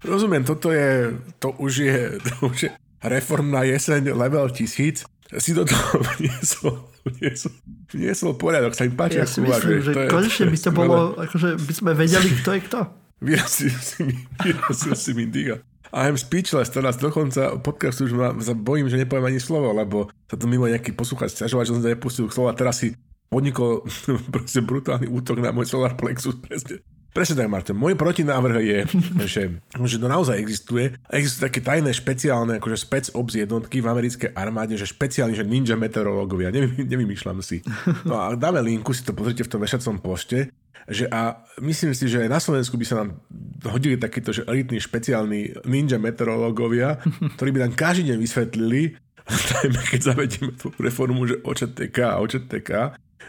Speaker 1: Rozumiem, toto je, to už je, to už je reformná jeseň level tisíc. Si do toho <laughs> vniesol, vniesol, vniesol poriadok, sa mi páči,
Speaker 2: ja si myslím, že konečne by to bolo, akože by sme vedeli, kto je kto.
Speaker 1: Vyrazil si mi, vyrazil si mi diga. I'm speechless, teraz dokonca podcastu už ma, sa bojím, že nepoviem ani slovo, lebo sa tu mimo nejaký poslúchať stiažovať, že som sa nepustil slova. Teraz si podnikol <laughs> proste brutálny útok na môj solar plexus. Presne, presne tak, Martin. Môj protinávrh je, že, že to naozaj existuje. Existujú také tajné, špeciálne, akože spec ops jednotky v americkej armáde, že špeciálne, že ninja meteorológovia. Nevy, nevymýšľam si. No a dáme linku, si to pozrite v tom vešacom pošte že a myslím si, že aj na Slovensku by sa nám hodili takíto že elitní špeciálni ninja meteorológovia, <laughs> ktorí by nám každý deň vysvetlili, <laughs> tajme, keď zavedieme tú reformu, že OČTK a OČTK,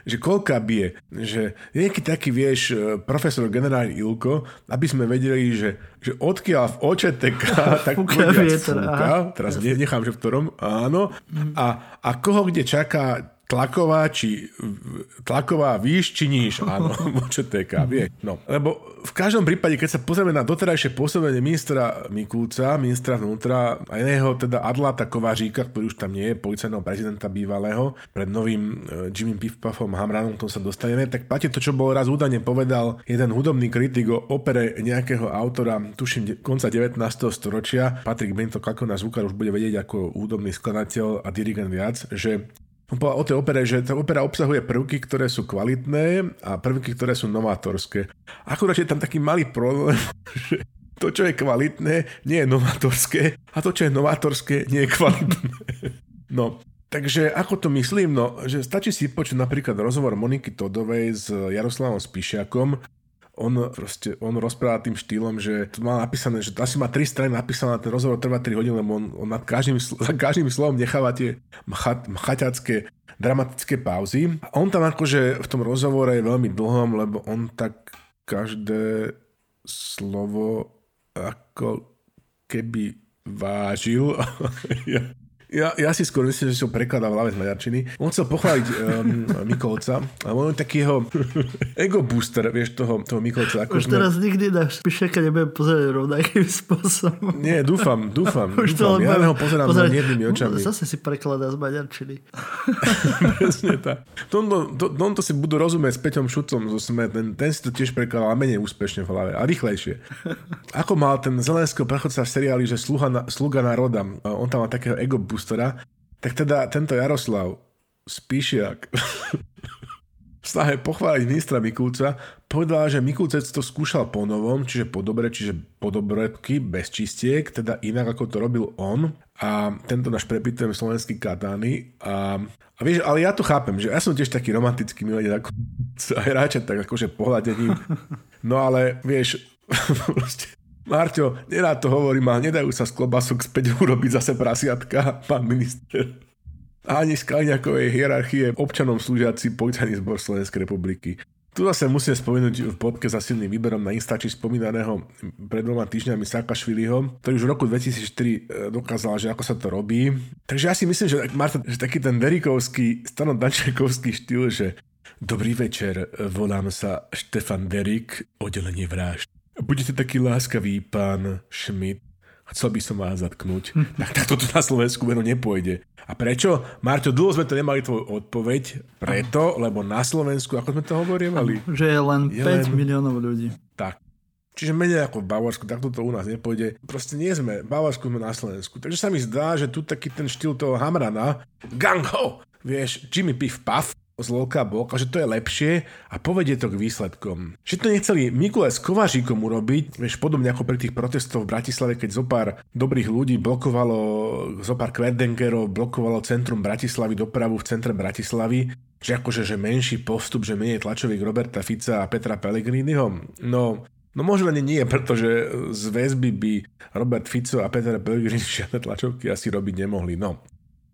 Speaker 1: že koľka bije, že je nejaký taký, vieš, profesor generál Ilko, aby sme vedeli, že, že odkiaľ v OČTK, <laughs> tak
Speaker 2: fúka vietor,
Speaker 1: fúka, teraz nechám, že v ktorom, áno, a, a koho kde čaká tlaková, či tlaková výš, či níž, <laughs> áno, čo TK, vie. No, lebo v každom prípade, keď sa pozrieme na doterajšie pôsobenie ministra Mikulca, ministra vnútra, aj jeho teda Adlata Kováříka, ktorý už tam nie je, policajného prezidenta bývalého, pred novým uh, Jimmy Piffpuffom Hamranom, tom sa dostaneme, tak platí to, čo bol raz údajne povedal jeden hudobný kritik o opere nejakého autora, tuším, konca 19. storočia, Patrik Bento, ako na zvukár už bude vedieť ako hudobný skladateľ a dirigent viac, že o tej opere, že tá opera obsahuje prvky, ktoré sú kvalitné a prvky, ktoré sú novátorské. Akurát je tam taký malý problém, <laughs> že to, čo je kvalitné, nie je novátorské a to, čo je novátorské, nie je kvalitné. <laughs> No, takže ako to myslím? No, že stačí si počuť napríklad rozhovor Moniky Todovej s Jaroslavom Spišiakom, on proste, on rozpráva tým štýlom, že to má napísané, že asi má tri strany napísané, ten rozhovor trvá 3 hodiny, lebo on, on nad každým, za každým slovom necháva tie chaťacké dramatické pauzy. A on tam akože v tom rozhovore je veľmi dlhom, lebo on tak každé slovo ako keby vážil. <laughs> ja, ja, ja si skôr myslím, že som prekladal v hlave z maďarčiny. On chcel pochváliť um, <laughs> Mikolca, a on jeho ego booster, vieš, toho, toho Mikolca.
Speaker 2: Ako Už sme... teraz nikdy na Špišeka nebudem pozerať rovnakým spôsobom.
Speaker 1: Nie, dúfam, dúfam. <laughs> Už dúfam. ja ho pozerám pozerať, jednými očami.
Speaker 2: Zase si prekladá z maďarčiny. <laughs>
Speaker 1: Presne tak. Tomto, to, tomto si budú rozumieť s Peťom Šucom zo SME. Ten, ten si to tiež prekladal menej úspešne v hlave a rýchlejšie. Ako mal ten Zelenského prechodca v seriáli, že sluha na, sluga národa. On tam má takého ego booster Bustora, tak teda tento Jaroslav Spíšiak <laughs> v snahe pochváliť ministra Mikulca povedala, že Mikulcec to skúšal po novom, čiže po dobre, čiže po dobredky, bez čistiek, teda inak ako to robil on. A tento náš prepitujem slovenský katány a, a vieš, ale ja to chápem, že ja som tiež taký romantický milenec ako hráča, tak akože pohľadením, <laughs> no ale vieš, <laughs> proste Marťo, nerád to hovorím, ale nedajú sa z klobasok späť <laughs> urobiť zase prasiatka, pán minister. Ani z Kaliňakovej hierarchie občanom slúžiaci policajný zbor Slovenskej republiky. Tu zase musím spomenúť v popke za silným výberom na Instači spomínaného pred dvoma týždňami Sakašviliho, ktorý už v roku 2004 e, dokázal, že ako sa to robí. Takže ja si myslím, že, Marta, že taký ten Derikovský, Stano Dančekovský štýl, že Dobrý večer, volám sa Štefan Derik, oddelenie vražd Buďte taký láskavý, pán Schmidt. Chcel by som vás zatknúť. <laughs> Tak takto to na Slovensku meno nepôjde. A prečo? Marťo, dlho sme to nemali tvoju odpoveď. Preto, lebo na Slovensku, ako sme to hovorili,
Speaker 2: Že je len
Speaker 1: Je
Speaker 2: 5
Speaker 1: len-
Speaker 2: miliónov ľudí.
Speaker 1: tak. Čiže menej ako v Bavorsku, takto to u nás nepôjde. Proste nie sme, v Bavorsku sme na Slovensku. Takže sa mi zdá, že tu taký ten štýl toho Hamrana, gang ho, vieš, Jimmy Piff Puff, z Lolka Bok, že to je lepšie a povedie to k výsledkom. Že to nechceli Mikulaj s Kovaříkom urobiť, vieš, podobne ako pri tých protestoch v Bratislave, keď zo pár dobrých ľudí blokovalo, zo pár kverdengerov blokovalo centrum Bratislavy, dopravu v centre Bratislavy, že akože že menší postup, že menej tlačových Roberta Fica a Petra Pellegriniho. No, No možno ani nie, pretože z väzby by Robert Fico a Peter Pellegrini <laughs> žiadne tlačovky asi robiť nemohli. No.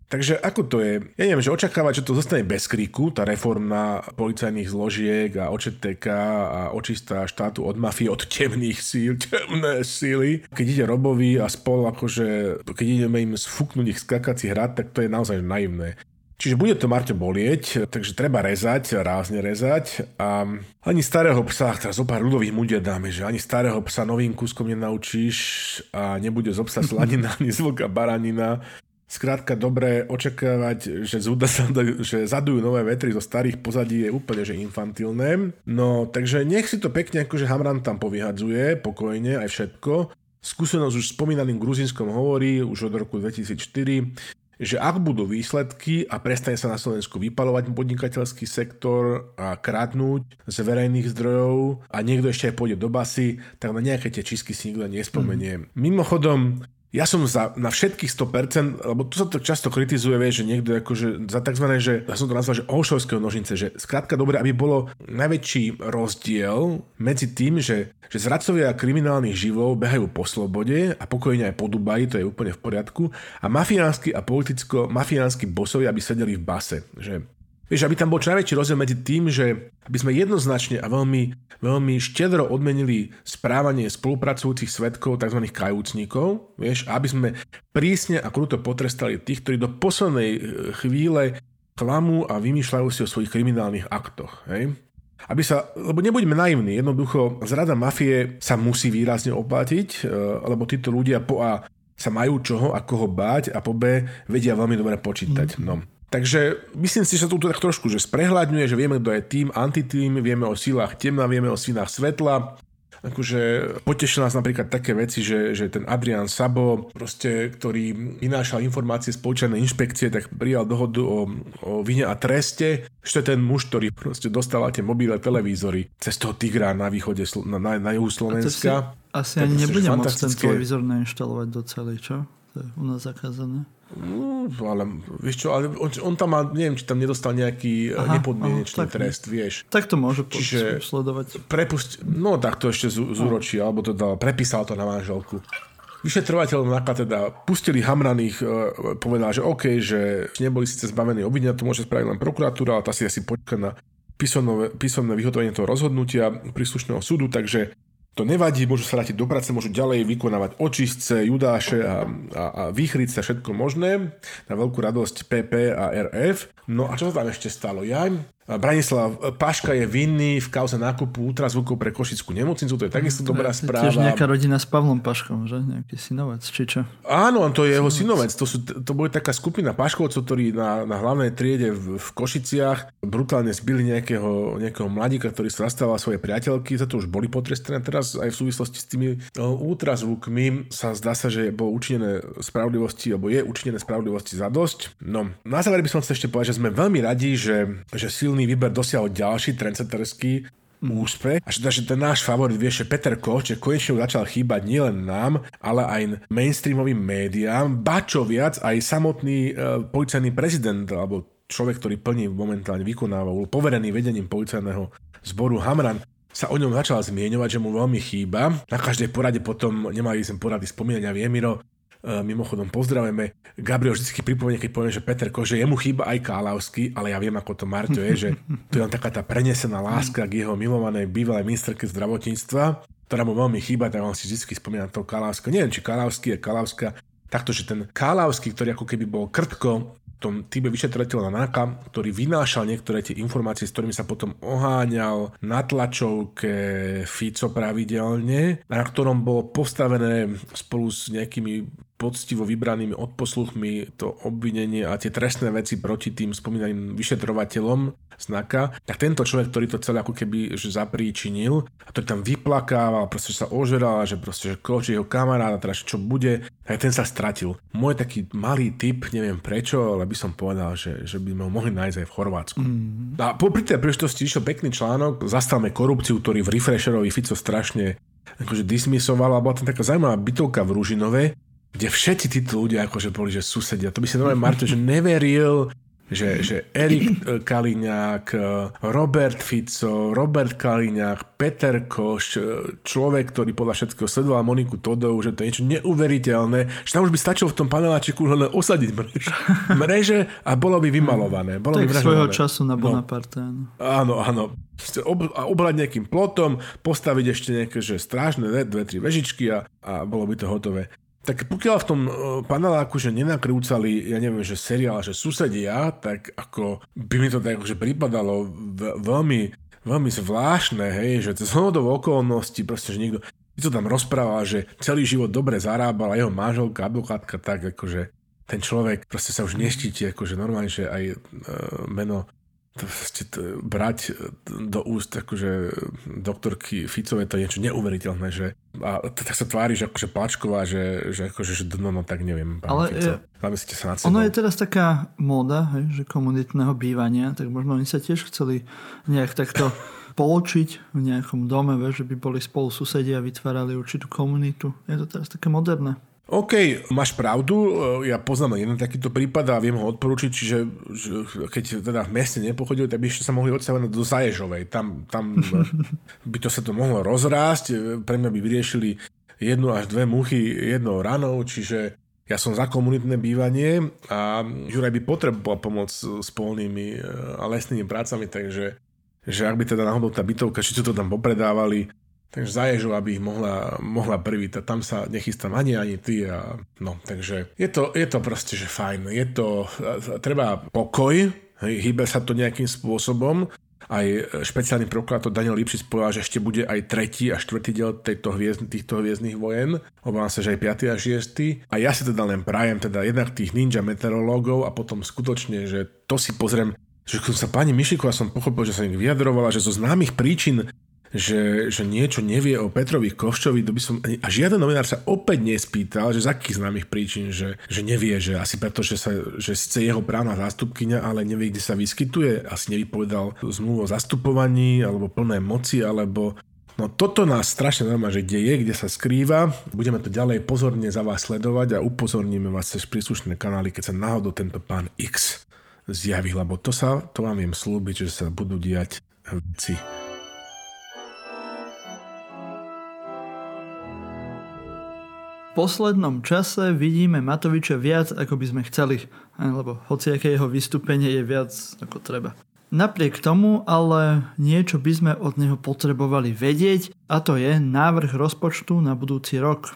Speaker 1: Takže ako to je? Ja neviem, že očakávať, že to zostane bez kriku, tá reforma policajných zložiek a OČTK a očistá štátu od mafie, od temných síl, temné síly. Keď ide Robovi a spol, akože keď ideme im sfúknuť ich skakací hrad, tak to je naozaj naivné. Čiže bude to Marťo bolieť, takže treba rezať, rázne rezať a ani starého psa, teraz zo pár ľudových mudier dáme, že ani starého psa novým kúskom nenaučíš a nebude z obsa slanina <laughs> ani z baranina. Skrátka dobre očakávať, že, zúda, že zadujú nové vetry zo starých pozadí je úplne že infantilné. No takže nech si to pekne akože Hamran tam povyhadzuje, pokojne aj všetko. Skúsenosť už spomínaným Gruzinskom hovorí už od roku 2004, že ak budú výsledky a prestane sa na Slovensku vypalovať podnikateľský sektor a kradnúť z verejných zdrojov a niekto ešte aj pôjde do basy, tak na nejaké tie čistky si nikto nespomenie. Mm. Mimochodom, ja som za, na všetkých 100%, lebo tu sa to často kritizuje, vieš, že niekto akože za tzv. že, ja som to nazval, že Olšovského nožnice, že skrátka dobre, aby bolo najväčší rozdiel medzi tým, že, že zradcovia kriminálnych živlov behajú po slobode a pokojne aj po Dubaji, to je úplne v poriadku, a mafiánsky a politicko-mafiánsky bosovia, aby sedeli v base, že Vieš, aby tam bol čo najväčší rozdiel medzi tým, že aby sme jednoznačne a veľmi, veľmi štedro odmenili správanie spolupracujúcich svetkov, tzv. kajúcnikov, vieš, aby sme prísne a kruto potrestali tých, ktorí do poslednej e, chvíle klamú a vymýšľajú si o svojich kriminálnych aktoch. Hej? Aby sa, lebo nebuďme naivní, jednoducho zrada mafie sa musí výrazne oplatiť, e, lebo títo ľudia po A sa majú čoho a koho báť a po B vedia veľmi dobre počítať. Mm. No. Takže myslím si, že sa tu tak trošku že sprehľadňuje, že vieme, kto je tým, antitým, vieme o sílach temna, vieme o sílach svetla. Akože potešil nás napríklad také veci, že, že ten Adrian Sabo, proste, ktorý vynášal informácie z policajnej inšpekcie, tak prijal dohodu o, o vine a treste, že to je ten muž, ktorý proste dostával tie mobile televízory cez toho Tigra na východe, na, na, na juhu Slovenska.
Speaker 2: Asi
Speaker 1: To
Speaker 2: ani nebudem môcť ten televízor nainštalovať do celej, čo? To je u nás zakázané.
Speaker 1: No, ale vieš čo, ale on, on tam má, neviem, či tam nedostal nejaký
Speaker 2: Aha,
Speaker 1: aha, nepodmienečný
Speaker 2: aha, tak
Speaker 1: trest, vieš.
Speaker 2: Tak to môže
Speaker 1: Čiže-
Speaker 2: sledovať.
Speaker 1: Prepust, no tak to ešte z- zúročí, alebo to dal, prepísal to na manželku. Vyšetrovateľ NAKA teda pustili Hamraných, e, povedal, že OK, že neboli síce zbavení obvinenia, to môže spraviť len prokuratúra, ale tá si asi počka na písomné, písomné vyhotovenie toho rozhodnutia príslušného súdu, takže to nevadí, môžu sa vrátiť do práce, môžu ďalej vykonávať očistce, judáše a, a, a výchrice, všetko možné, na veľkú radosť PP a RF. No a čo sa tam ešte stalo? Ja, Branislav Paška je vinný v kauze nákupu ultrazvukov pre Košickú nemocnicu, to je takisto dobrá
Speaker 2: To je Tiež
Speaker 1: správa.
Speaker 2: nejaká rodina s Pavlom Paškom, že? Nejaký synovec, či čo?
Speaker 1: Áno, to je jeho synovec. To, sú, to bude taká skupina paškovcov, ktorí na, na hlavnej triede v, v Košiciach brutálne zbili nejakého, nejakého mladíka, ktorý zastával svoje priateľky. Za to už boli potrestané. Teraz aj v súvislosti s tými no, ultrazvukmi sa zdá sa, že bolo učinené spravodlivosti, alebo je učinené spravodlivosti za dosť. No, na záver by som chcel ešte povedať, že sme veľmi radi, že, že silný výber dosiahol ďalší trendsetterský úspech. A že, že ten náš favorit, vieš, že Peter Koch, že konečne začal chýbať nielen nám, ale aj mainstreamovým médiám, ba čo viac, aj samotný e, policajný prezident, alebo človek, ktorý plní momentálne vykonáva, poverený vedením policajného zboru Hamran, sa o ňom začal zmieňovať, že mu veľmi chýba. Na každej porade potom nemali sme porady spomínať a E, mimochodom pozdravujeme. Gabriel vždy pripomenie, keď poviem, že Peter Koch, že jemu chýba aj Kálavsky, ale ja viem, ako to Marťo je, že to je len taká tá prenesená láska k jeho milovanej bývalej ministerke zdravotníctva, ktorá mu veľmi chýba, tak on si vždy spomína toho Kálavska. Neviem, či Kálavsky je Kálavska, takto, že ten Kálavský, ktorý ako keby bol krtko tom týbe vyšetrovateľa NAKA, ktorý vynášal niektoré tie informácie, s ktorými sa potom oháňal na tlačovke Fico pravidelne, na ktorom bolo postavené spolu s nejakými poctivo vybranými odposluchmi to obvinenie a tie trestné veci proti tým spomínaným vyšetrovateľom znaka, tak tento človek, ktorý to celé ako keby že zapríčinil a ktorý tam vyplakával, proste sa ožeral, že proste, že koči jeho kamaráda, teraz čo bude, tak ten sa stratil. Môj taký malý tip, neviem prečo, ale by som povedal, že, že by ho mohli nájsť aj v Chorvátsku. Mm-hmm. A popri tej príležitosti išiel pekný článok, zastavme korupciu, ktorý v Refresherovi Fico strašne akože dismisoval, a bola tam taká zaujímavá bytovka v Ružinove, kde všetci títo ľudia akože boli, že susedia. To by si normálne Marto, že neveril, že, že Erik Kaliňák, Robert Fico, Robert Kaliňák, Peter Koš, človek, ktorý podľa všetkého sledoval Moniku Todov, že to je niečo neuveriteľné, že tam už by stačilo v tom paneláčiku len osadiť mreže, <laughs> mreže a bolo by vymalované. Bolo
Speaker 2: tak by svojho času na no. Bonaparte.
Speaker 1: No. Áno, áno. Ob, a obrať nejakým plotom, postaviť ešte nejaké že strážne dve, tri vežičky a, a bolo by to hotové. Tak pokiaľ v tom e, paneláku, že nenakrúcali, ja neviem, že seriál, že susedia, tak ako by mi to tak akože pripadalo veľmi, veľmi zvláštne, hej, že cez hodov okolností, proste, že niekto, to tam rozprával, že celý život dobre zarábal a jeho manželka, advokátka, tak akože ten človek proste sa už neštíti, akože normálne, že aj e, meno brať do úst akože doktorky Ficové to je niečo neuveriteľné, že a tak sa tvári, že akože Plačková, že, že akože, že no, no tak neviem, pán Ale Fico. Je, sa nad
Speaker 2: Ono je teraz taká móda, hej, že komunitného bývania, tak možno oni sa tiež chceli nejak takto <laughs> poučiť v nejakom dome, že by boli spolu susedia a vytvárali určitú komunitu. Je to teraz také moderné.
Speaker 1: OK, máš pravdu, ja poznám jeden takýto prípad a viem ho odporúčiť, čiže keď teda v meste nepochodili, tak by ešte sa mohli odstavať do Zaježovej. Tam, tam <laughs> by to sa to mohlo rozrásť, pre mňa by vyriešili jednu až dve muchy jednou ranou, čiže ja som za komunitné bývanie a Juraj by potreboval pomoc s polnými e, a lesnými prácami, takže že ak by teda náhodou tá bytovka, či to tam popredávali, Takže za Ježu, aby ich mohla, mohla privítať. Tam sa nechystám ani ani ty. A, no, takže je to, je to proste, že fajn. Je to, treba pokoj, hej, hýbe sa to nejakým spôsobom. Aj špeciálny prokurátor Daniel Lipšic povedal, že ešte bude aj tretí a štvrtý diel tejto hviezd, týchto hviezdnych vojen. Obávam sa, že aj 5. a 6. A ja si teda len prajem teda jednak tých ninja meteorológov a potom skutočne, že to si pozriem že som sa pani Mišiková som pochopil, že sa im vyjadrovala, že zo známych príčin že, že niečo nevie o Petrovi Koščovi, to by som, a žiaden novinár sa opäť nespýtal, že z akých známych príčin, že, že nevie, že asi preto, že, sa, že síce jeho právna zástupkyňa, ale nevie, kde sa vyskytuje, asi nevypovedal zmluvu o zastupovaní, alebo plné moci, alebo No toto nás strašne zaujíma, že kde je, kde sa skrýva. Budeme to ďalej pozorne za vás sledovať a upozorníme vás cez príslušné kanály, keď sa náhodou tento pán X zjaví, lebo to sa, to vám viem slúbiť, že sa budú diať veci
Speaker 2: poslednom čase vidíme Matoviča viac, ako by sme chceli, lebo hociaké jeho vystúpenie je viac ako treba. Napriek tomu ale niečo by sme od neho potrebovali vedieť a to je návrh rozpočtu na budúci rok.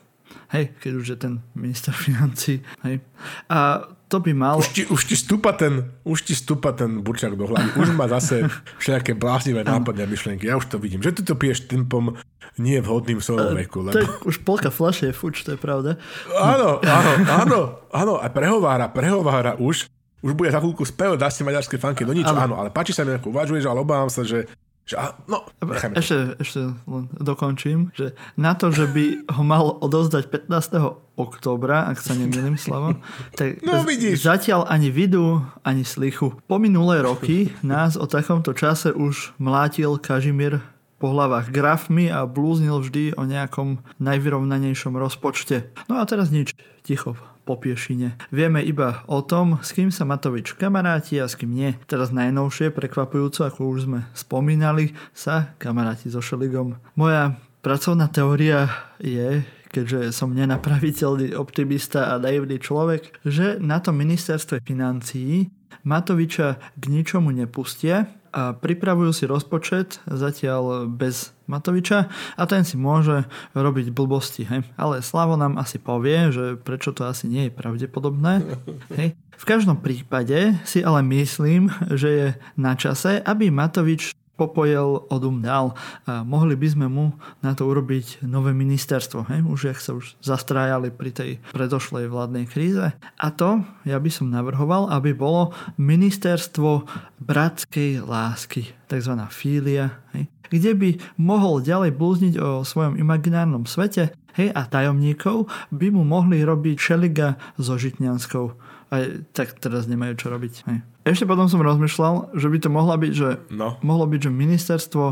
Speaker 2: Hej, keď už je ten minister <laughs> financí. Hej. A to by mal...
Speaker 1: Už ti, už ti stúpa ten, už ti stúpa ten burčak do hlavy. Už má zase všelijaké bláznivé nápady a myšlienky. Ja už to vidím. Že ty to piješ tempom nie vhodným v svojom veku.
Speaker 2: Lebo... Tak už polka fľaše je fuč, to je pravda.
Speaker 1: Áno, áno, áno, áno. A prehovára, prehovára už. Už bude za chvíľku spev, dá si maďarské fanky do nič, áno, ale páči sa mi, ako uvažuješ, ale obávam sa, že že, no,
Speaker 2: ešte, ešte len dokončím, že na to, že by ho mal odozdať 15. októbra, ak sa nemýlim slavo, <laughs> tak
Speaker 1: no, vidíš.
Speaker 2: zatiaľ ani vidu, ani slichu. Po minulé roky nás o takomto čase už mlátil Kažimír po hlavách grafmi a blúznil vždy o nejakom najvyrovnanejšom rozpočte. No a teraz nič, ticho po piešine. Vieme iba o tom, s kým sa Matovič kamaráti a s kým nie. Teraz najnovšie, prekvapujúco, ako už sme spomínali, sa kamaráti so Šeligom. Moja pracovná teória je, keďže som nenapraviteľný optimista a naivný človek, že na tom ministerstve financií Matoviča k ničomu nepustia a pripravujú si rozpočet zatiaľ bez Matoviča a ten si môže robiť blbosti. Hej. Ale Slavo nám asi povie, že prečo to asi nie je pravdepodobné. <laughs> Hej. V každom prípade si ale myslím, že je na čase, aby Matovič popojel odum dal. A mohli by sme mu na to urobiť nové ministerstvo. Hej? Už jak sa už zastrájali pri tej predošlej vládnej kríze. A to ja by som navrhoval, aby bolo ministerstvo bratskej lásky, takzvaná fília, hej? kde by mohol ďalej blúzniť o svojom imaginárnom svete hej? a tajomníkov by mu mohli robiť Šeliga so Žitňanskou aj tak teraz nemajú čo robiť. Hej. Ešte potom som rozmýšľal, že by to mohla byť, že no. mohlo byť, že ministerstvo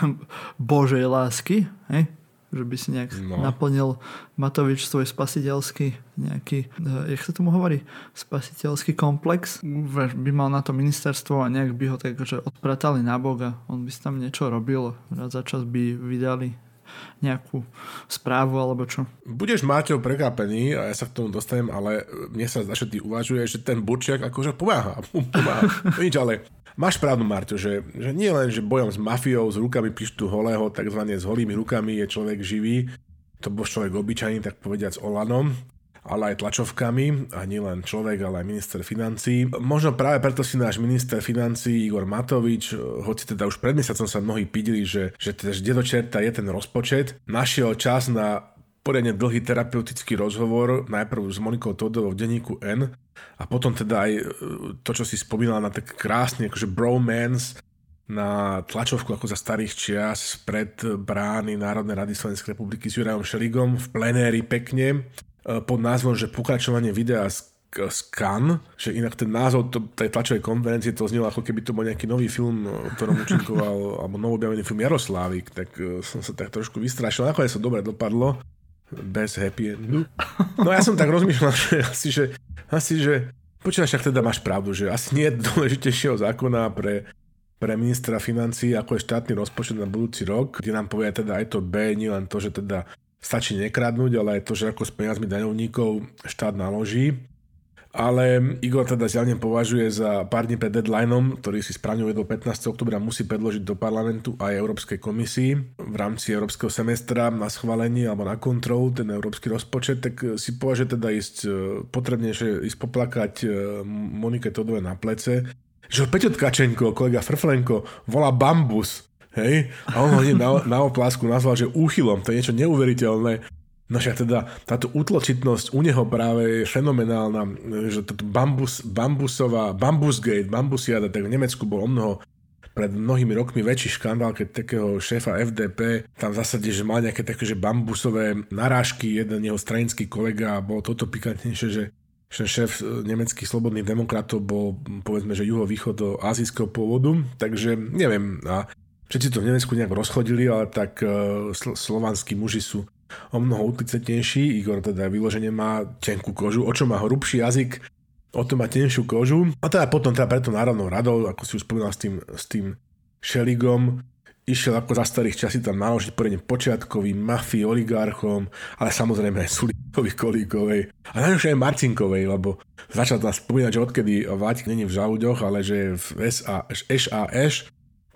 Speaker 2: <laughs> Božej lásky, hej? že by si nejak no. naplnil Matovič svoj spasiteľský nejaký, uh, jak sa tomu hovorí, spasiteľský komplex, by mal na to ministerstvo a nejak by ho tak akože odpratali na Boga. On by si tam niečo robil, raz za čas by vydali nejakú správu alebo čo.
Speaker 1: Budeš Máťo prekápený a ja sa k tomu dostanem, ale mne sa zdá, že ty uvažuješ, že ten Burčiak akože pomáha. <laughs> pomáha. Nič, ale máš pravdu, Marťo, že, že nie len, že bojom s mafiou, s rukami pištu holého, takzvané s holými rukami je človek živý, to bol človek obyčajný, tak povediac Olanom, ale aj tlačovkami a nielen človek, ale aj minister financí. Možno práve preto si náš minister financí Igor Matovič, hoci teda už pred mesiacom sa mnohí pídili, že, že teda že do je ten rozpočet, našiel čas na poriadne dlhý terapeutický rozhovor, najprv s Monikou Todovou v denníku N a potom teda aj e, to, čo si spomínala na tak krásny akože bromance na tlačovku ako za starých čias pred brány Národnej rady Slovenskej republiky s Jurajom Šeligom v plenéri pekne pod názvom, že pokračovanie videa z Scan, že inak ten názov to, tej tlačovej konferencie to znelo ako keby to bol nejaký nový film, v ktorom účinkoval, <laughs> alebo novobjavený film Jaroslávik, tak uh, som sa tak trošku vystrašil. Nakoniec to dobre dopadlo, bez happy endu. No ja som tak rozmýšľal, že asi, že, asi, že počítaš, však teda máš pravdu, že asi nie je dôležitejšieho zákona pre, pre ministra financí, ako je štátny rozpočet na budúci rok, kde nám povie teda aj to B, nie len to, že teda stačí nekradnúť, ale aj to, že ako s peniazmi daňovníkov štát naloží. Ale Igor teda zjavne považuje za pár dní pred deadlineom, ktorý si správne uvedol 15. oktobra, musí predložiť do parlamentu aj Európskej komisii v rámci Európskeho semestra na schválenie alebo na kontrolu ten európsky rozpočet, tak si považuje teda ísť e, potrebnejšie ísť poplakať e, Monike Todové na plece, že Peťo Tkačenko, kolega Frflenko, volá bambus Hej? A on ho na, na oplásku nazval, že úchylom. To je niečo neuveriteľné. No však teda táto útločitnosť u neho práve je fenomenálna, že toto bambus, bambusová, bambusgate, bambusiada, tak v Nemecku bol o mnoho pred mnohými rokmi väčší škandál, keď takého šéfa FDP tam v zásade, že mal nejaké také, že bambusové narážky, jeden jeho stranický kolega a bolo toto pikantnejšie, že že šéf nemeckých slobodných demokratov bol povedzme, že juhovýchod azijského pôvodu, takže neviem. A Všetci to v Nemecku nejak rozchodili, ale tak uh, sl- slovanskí muži sú o mnoho utlicetnejší. Igor teda vyložene má tenkú kožu, o čo má hrubší jazyk, o to má tenšiu kožu. A teda potom teda preto Národnou radou, ako si už spomínal s tým, s tým Šeligom, išiel ako za starých časí tam naložiť poriadne počiatkovým mafii, oligarchom, ale samozrejme aj Sulíkovi, Kolíkovej a najlepšie aj Marcinkovej, lebo začal tam spomínať, že odkedy Vlátik není v žalúďoch, ale že je v SAS,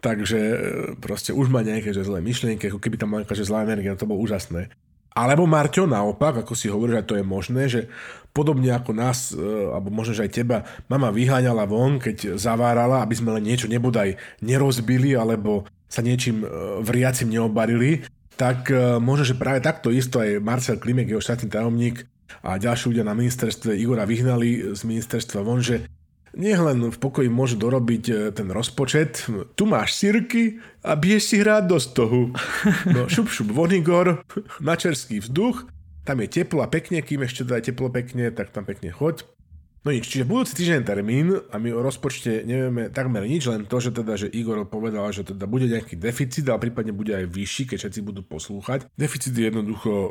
Speaker 1: Takže e, proste už má nejaké že zlé myšlienky, ako keby tam mala že zlá energia, to bolo úžasné. Alebo Marťo, naopak, ako si hovorí, že to je možné, že podobne ako nás, e, alebo možno, že aj teba, mama vyháňala von, keď zavárala, aby sme len niečo nebodaj nerozbili, alebo sa niečím e, vriacim neobarili, tak možno, že práve takto isto aj Marcel Klimek, jeho štátny tajomník a ďalší ľudia na ministerstve Igora vyhnali z ministerstva von, že nech v pokoji môže dorobiť e, ten rozpočet. Tu máš sirky a biješ si hrať do stohu. No šup šup vonigor, na čerský vzduch, tam je teplo a pekne, kým ešte daj teplo pekne, tak tam pekne choď. No nič, čiže budúci týždeň termín a my o rozpočte nevieme takmer nič, len to, že teda, že Igor povedal, že teda bude nejaký deficit, ale prípadne bude aj vyšší, keď všetci budú poslúchať. Deficit je jednoducho e,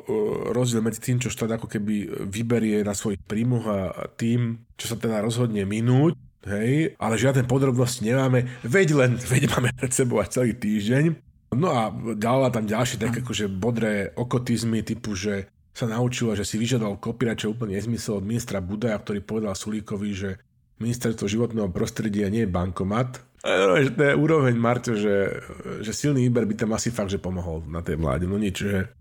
Speaker 1: rozdiel medzi tým, čo štát ako keby vyberie na svojich príjmoch a tým, čo sa teda rozhodne minúť. Hej, ale žiadne podrobnosti nemáme, veď len, veď máme pred sebou až celý týždeň. No a dala tam ďalšie také akože bodré okotizmy typu, že sa naučila, že si vyžadal čo úplne nezmysel od ministra Budaja, ktorý povedal Sulíkovi, že ministerstvo životného prostredia nie je bankomat. To je úroveň, Marťo, že, že silný výber by tam asi fakt, že pomohol na tej vláde. No nič, že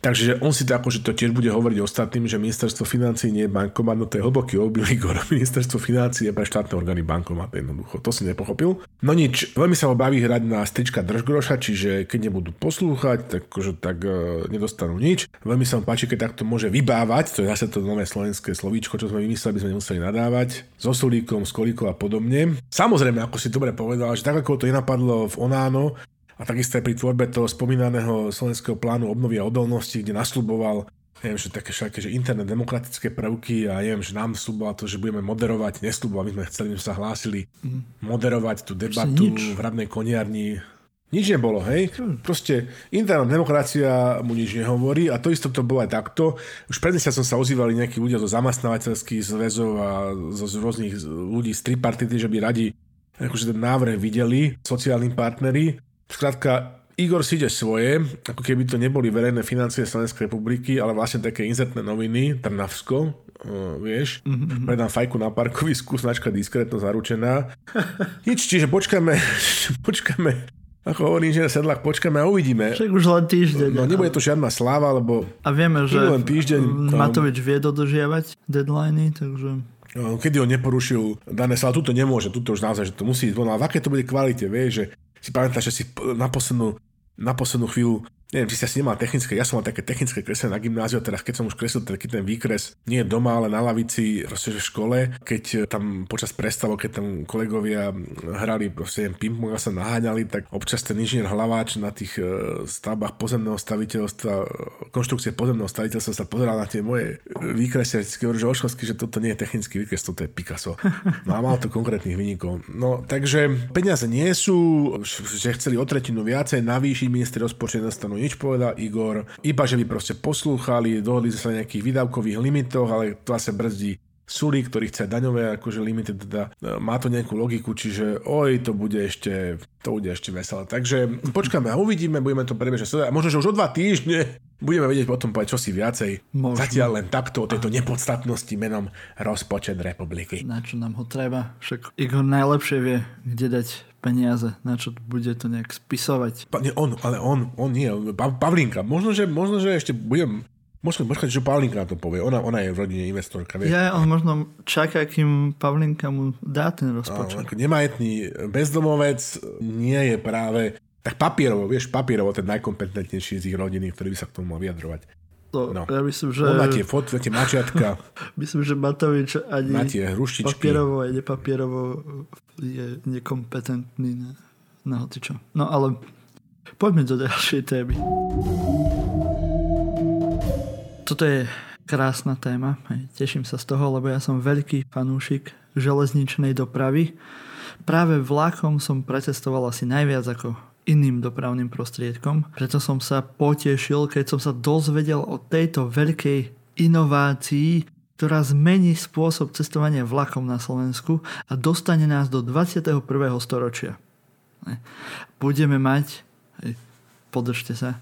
Speaker 1: Takže on si to akože to tiež bude hovoriť ostatným, že ministerstvo financí nie je bankomat, no to je hlboký obil <laughs> Igor. Ministerstvo financí je pre štátne orgány bankomat, jednoducho. To si nepochopil. No nič, veľmi sa ho baví hrať na strička držgroša, čiže keď nebudú poslúchať, tak, akože, tak uh, nedostanú nič. Veľmi sa mu páči, keď takto môže vybávať, to je zase to nové slovenské slovíčko, čo sme vymysleli, aby sme nemuseli nadávať, so solíkom, s kolíkom a podobne. Samozrejme, ako si dobre povedal, že tak ako to nenapadlo v Onáno, a takisto aj pri tvorbe toho spomínaného slovenského plánu obnovy a odolnosti, kde nasľuboval neviem, že také všaké, že internet demokratické prvky a neviem, že nám slúboval to, že budeme moderovať, nesľuboval, my sme chceli, my sme sa hlásili mm. moderovať tú debatu v hradnej koniarni. Nič nebolo, hej? Proste internet demokracia mu nič nehovorí a to isto to bolo aj takto. Už pred som sa ozývali nejakí ľudia zo zamestnávateľských zväzov a zo z rôznych ľudí z tripartity, že by radi akože ten návrh videli, sociálni partneri Skrátka, Igor si ide svoje, ako keby to neboli verejné financie Slovenskej republiky, ale vlastne také inzertné noviny, Trnavsko, uh, vieš, mm-hmm. predám fajku na parkovisku, značka diskrétno zaručená. <laughs> Nič, čiže počkáme, <laughs> počkáme ako hovorí inžinier Sedlak, počkáme a uvidíme.
Speaker 2: Však už len týždeň.
Speaker 1: No, nebude to žiadna sláva, lebo...
Speaker 2: A vieme, že len týždeň, Matovič vie dodržiavať deadliny, takže...
Speaker 1: No, kedy ho neporušil dané ale tuto nemôže, tuto už naozaj, že to musí ísť von, ale v aké to bude kvalite, vieš, že si pamätáš, že si na poslednú, na poslednú chvíľu neviem, či si asi nemal technické, ja som mal také technické kreslenie na gymnáziu, teraz keď som už kreslil taký ten výkres, nie doma, ale na lavici proste, v škole, keď eh, tam počas prestavo, keď tam kolegovia hrali proste ping a sa naháňali, tak občas ten inžinier hlaváč na tých eh, stavbách pozemného staviteľstva, konštrukcie pozemného staviteľstva sa pozeral na tie moje výkresy a vždycky hovoril, že že toto nie je technický výkres, toto je Picasso. No a mal to konkrétnych vynikov. No takže peniaze nie sú, že chceli o tretinu viacej navýšiť, minister rozpočet dostanú nič povedal Igor, iba že by proste poslúchali, dohodli sa na nejakých výdavkových limitoch, ale to asi brzdí Suli, ktorý chce daňové akože limity, teda e, má to nejakú logiku, čiže oj, to bude ešte, to bude ešte veselé. Takže počkáme a uvidíme, budeme to prebežať A možno, že už o dva týždne budeme vedieť potom povedať čosi viacej. Možno. Zatiaľ len takto o tejto nepodstatnosti menom rozpočet republiky.
Speaker 2: Na čo nám ho treba? Však Igor najlepšie vie, kde dať peniaze, na čo bude to nejak spisovať.
Speaker 1: Pa, nie, on, ale on, on nie, Pavlinka. Možno, že, možno, že ešte budem Možno, počkať, že Pavlinka to povie. Ona, ona je v rodine investorka.
Speaker 2: Vie. Ja, on možno čaká, kým Pavlinka mu dá ten rozpočet.
Speaker 1: No, nemajetný bezdomovec nie je práve tak papierovo, vieš, papierovo ten najkompetentnejší z ich rodiny, ktorý by sa k tomu mal vyjadrovať.
Speaker 2: To, no. Ja myslím, že...
Speaker 1: On tie fot, tie mačiatka. <laughs>
Speaker 2: myslím, že Matovič ani
Speaker 1: má tie hruštičky.
Speaker 2: papierovo aj nepapierovo je nekompetentný na, na hocičo. No ale poďme do ďalšej témy. Toto je krásna téma. Teším sa z toho, lebo ja som veľký fanúšik železničnej dopravy. Práve vlakom som precestoval asi najviac ako iným dopravným prostriedkom. Preto som sa potešil, keď som sa dozvedel o tejto veľkej inovácii, ktorá zmení spôsob cestovania vlakom na Slovensku a dostane nás do 21. storočia. Budeme mať, podržte sa,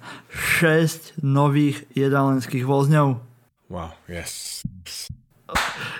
Speaker 2: 6 nových jedalenských vozňov.
Speaker 1: Wow, yes.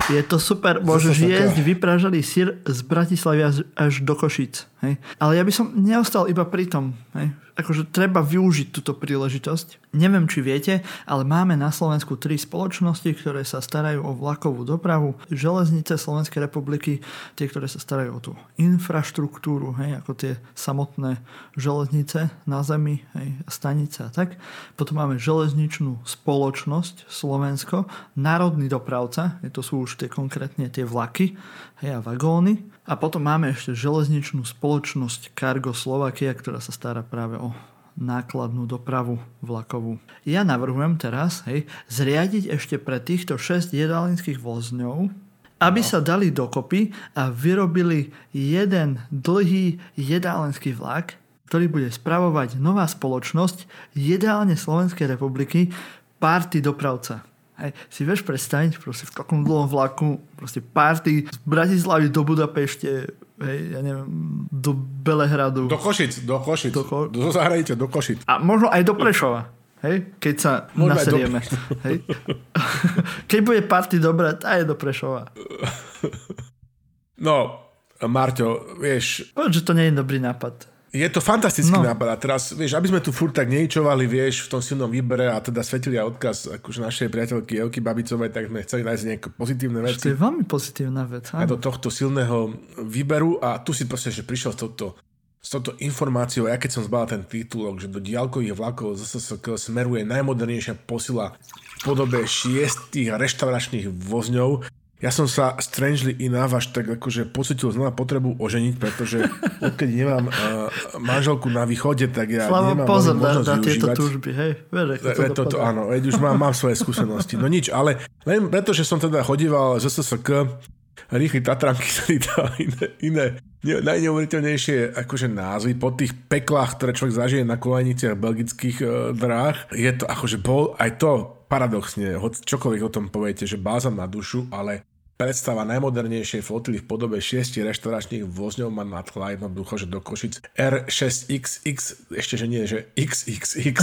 Speaker 2: Je to super, môžeš jesť vypražaný sír z Bratislavy až do Košic. Hej. Ale ja by som neostal iba pri tom. Hej akože treba využiť túto príležitosť. Neviem, či viete, ale máme na Slovensku tri spoločnosti, ktoré sa starajú o vlakovú dopravu. Železnice Slovenskej republiky, tie, ktoré sa starajú o tú infraštruktúru, hej, ako tie samotné železnice na zemi, hej, stanice a tak. Potom máme železničnú spoločnosť Slovensko, národný dopravca, to sú už tie konkrétne tie vlaky hej, a vagóny. A potom máme ešte železničnú spoločnosť Cargo Slovakia, ktorá sa stará práve o nákladnú dopravu vlakovú. Ja navrhujem teraz hej, zriadiť ešte pre týchto 6 jedálnických vozňov, aby no. sa dali dokopy a vyrobili jeden dlhý jedálenský vlak, ktorý bude spravovať nová spoločnosť jedálne Slovenskej republiky Party dopravca. Hej, si vieš predstaviť, proste v takom dlhom vlaku, proste party z Bratislavy do Budapešte, hej, ja neviem, do Belehradu.
Speaker 1: Do Košic, do Košic. Do, Ko- do zahraničia, do Košic.
Speaker 2: A možno aj do Prešova. Hej, keď sa Môžeme naserieme. Do... Hej. <laughs> keď bude party dobré, tá je do Prešova.
Speaker 1: No, Marťo, vieš...
Speaker 2: Povedz, že to nie je dobrý nápad.
Speaker 1: Je to fantastický
Speaker 2: No.
Speaker 1: nápad a teraz, vieš, aby sme tu furt tak neičovali, vieš, v tom silnom výbere a teda svetili aj odkaz akože našej priateľky Elky Babicovej, tak sme chceli nájsť nejaké pozitívne
Speaker 2: To
Speaker 1: veci
Speaker 2: je veľmi pozitívna vec.
Speaker 1: aj do
Speaker 2: Áno.
Speaker 1: tohto silného výberu a tu si proste, že prišiel s touto, s touto informáciou, ja keď som zbal ten titulok, že do diálkových vlakov ZSSK smeruje najmodernejšia posila v podobe šiestých reštauračných vozňov, ja som sa strangely enough až tak akože pocitil znova potrebu oženiť, pretože <laughs> odkedy nemám uh, manželku na východe, tak ja
Speaker 2: Slavo,
Speaker 1: nemám
Speaker 2: pozor
Speaker 1: veľmi
Speaker 2: na,
Speaker 1: možnosť
Speaker 2: na tieto túžby, hej. Vieš, ako to
Speaker 1: Veď toto
Speaker 2: dopadá.
Speaker 1: áno, veď už mám, mám svoje <laughs> skúsenosti. No nič, ale len preto, že som teda chodíval z SSK, rýchly Tatranky, teda iné, iné ne- najneuveriteľnejšie akože názvy po tých peklách, ktoré človek zažije na kolejniciach belgických e, dráh. Je to akože bol aj to paradoxne, hoď čokoľvek o tom poviete, že bázam na dušu, ale predstava najmodernejšej flotily v podobe šiestich reštauračných vozňov ma nadchla jednoducho, že do Košic R6XX, ešte že nie, že XXX,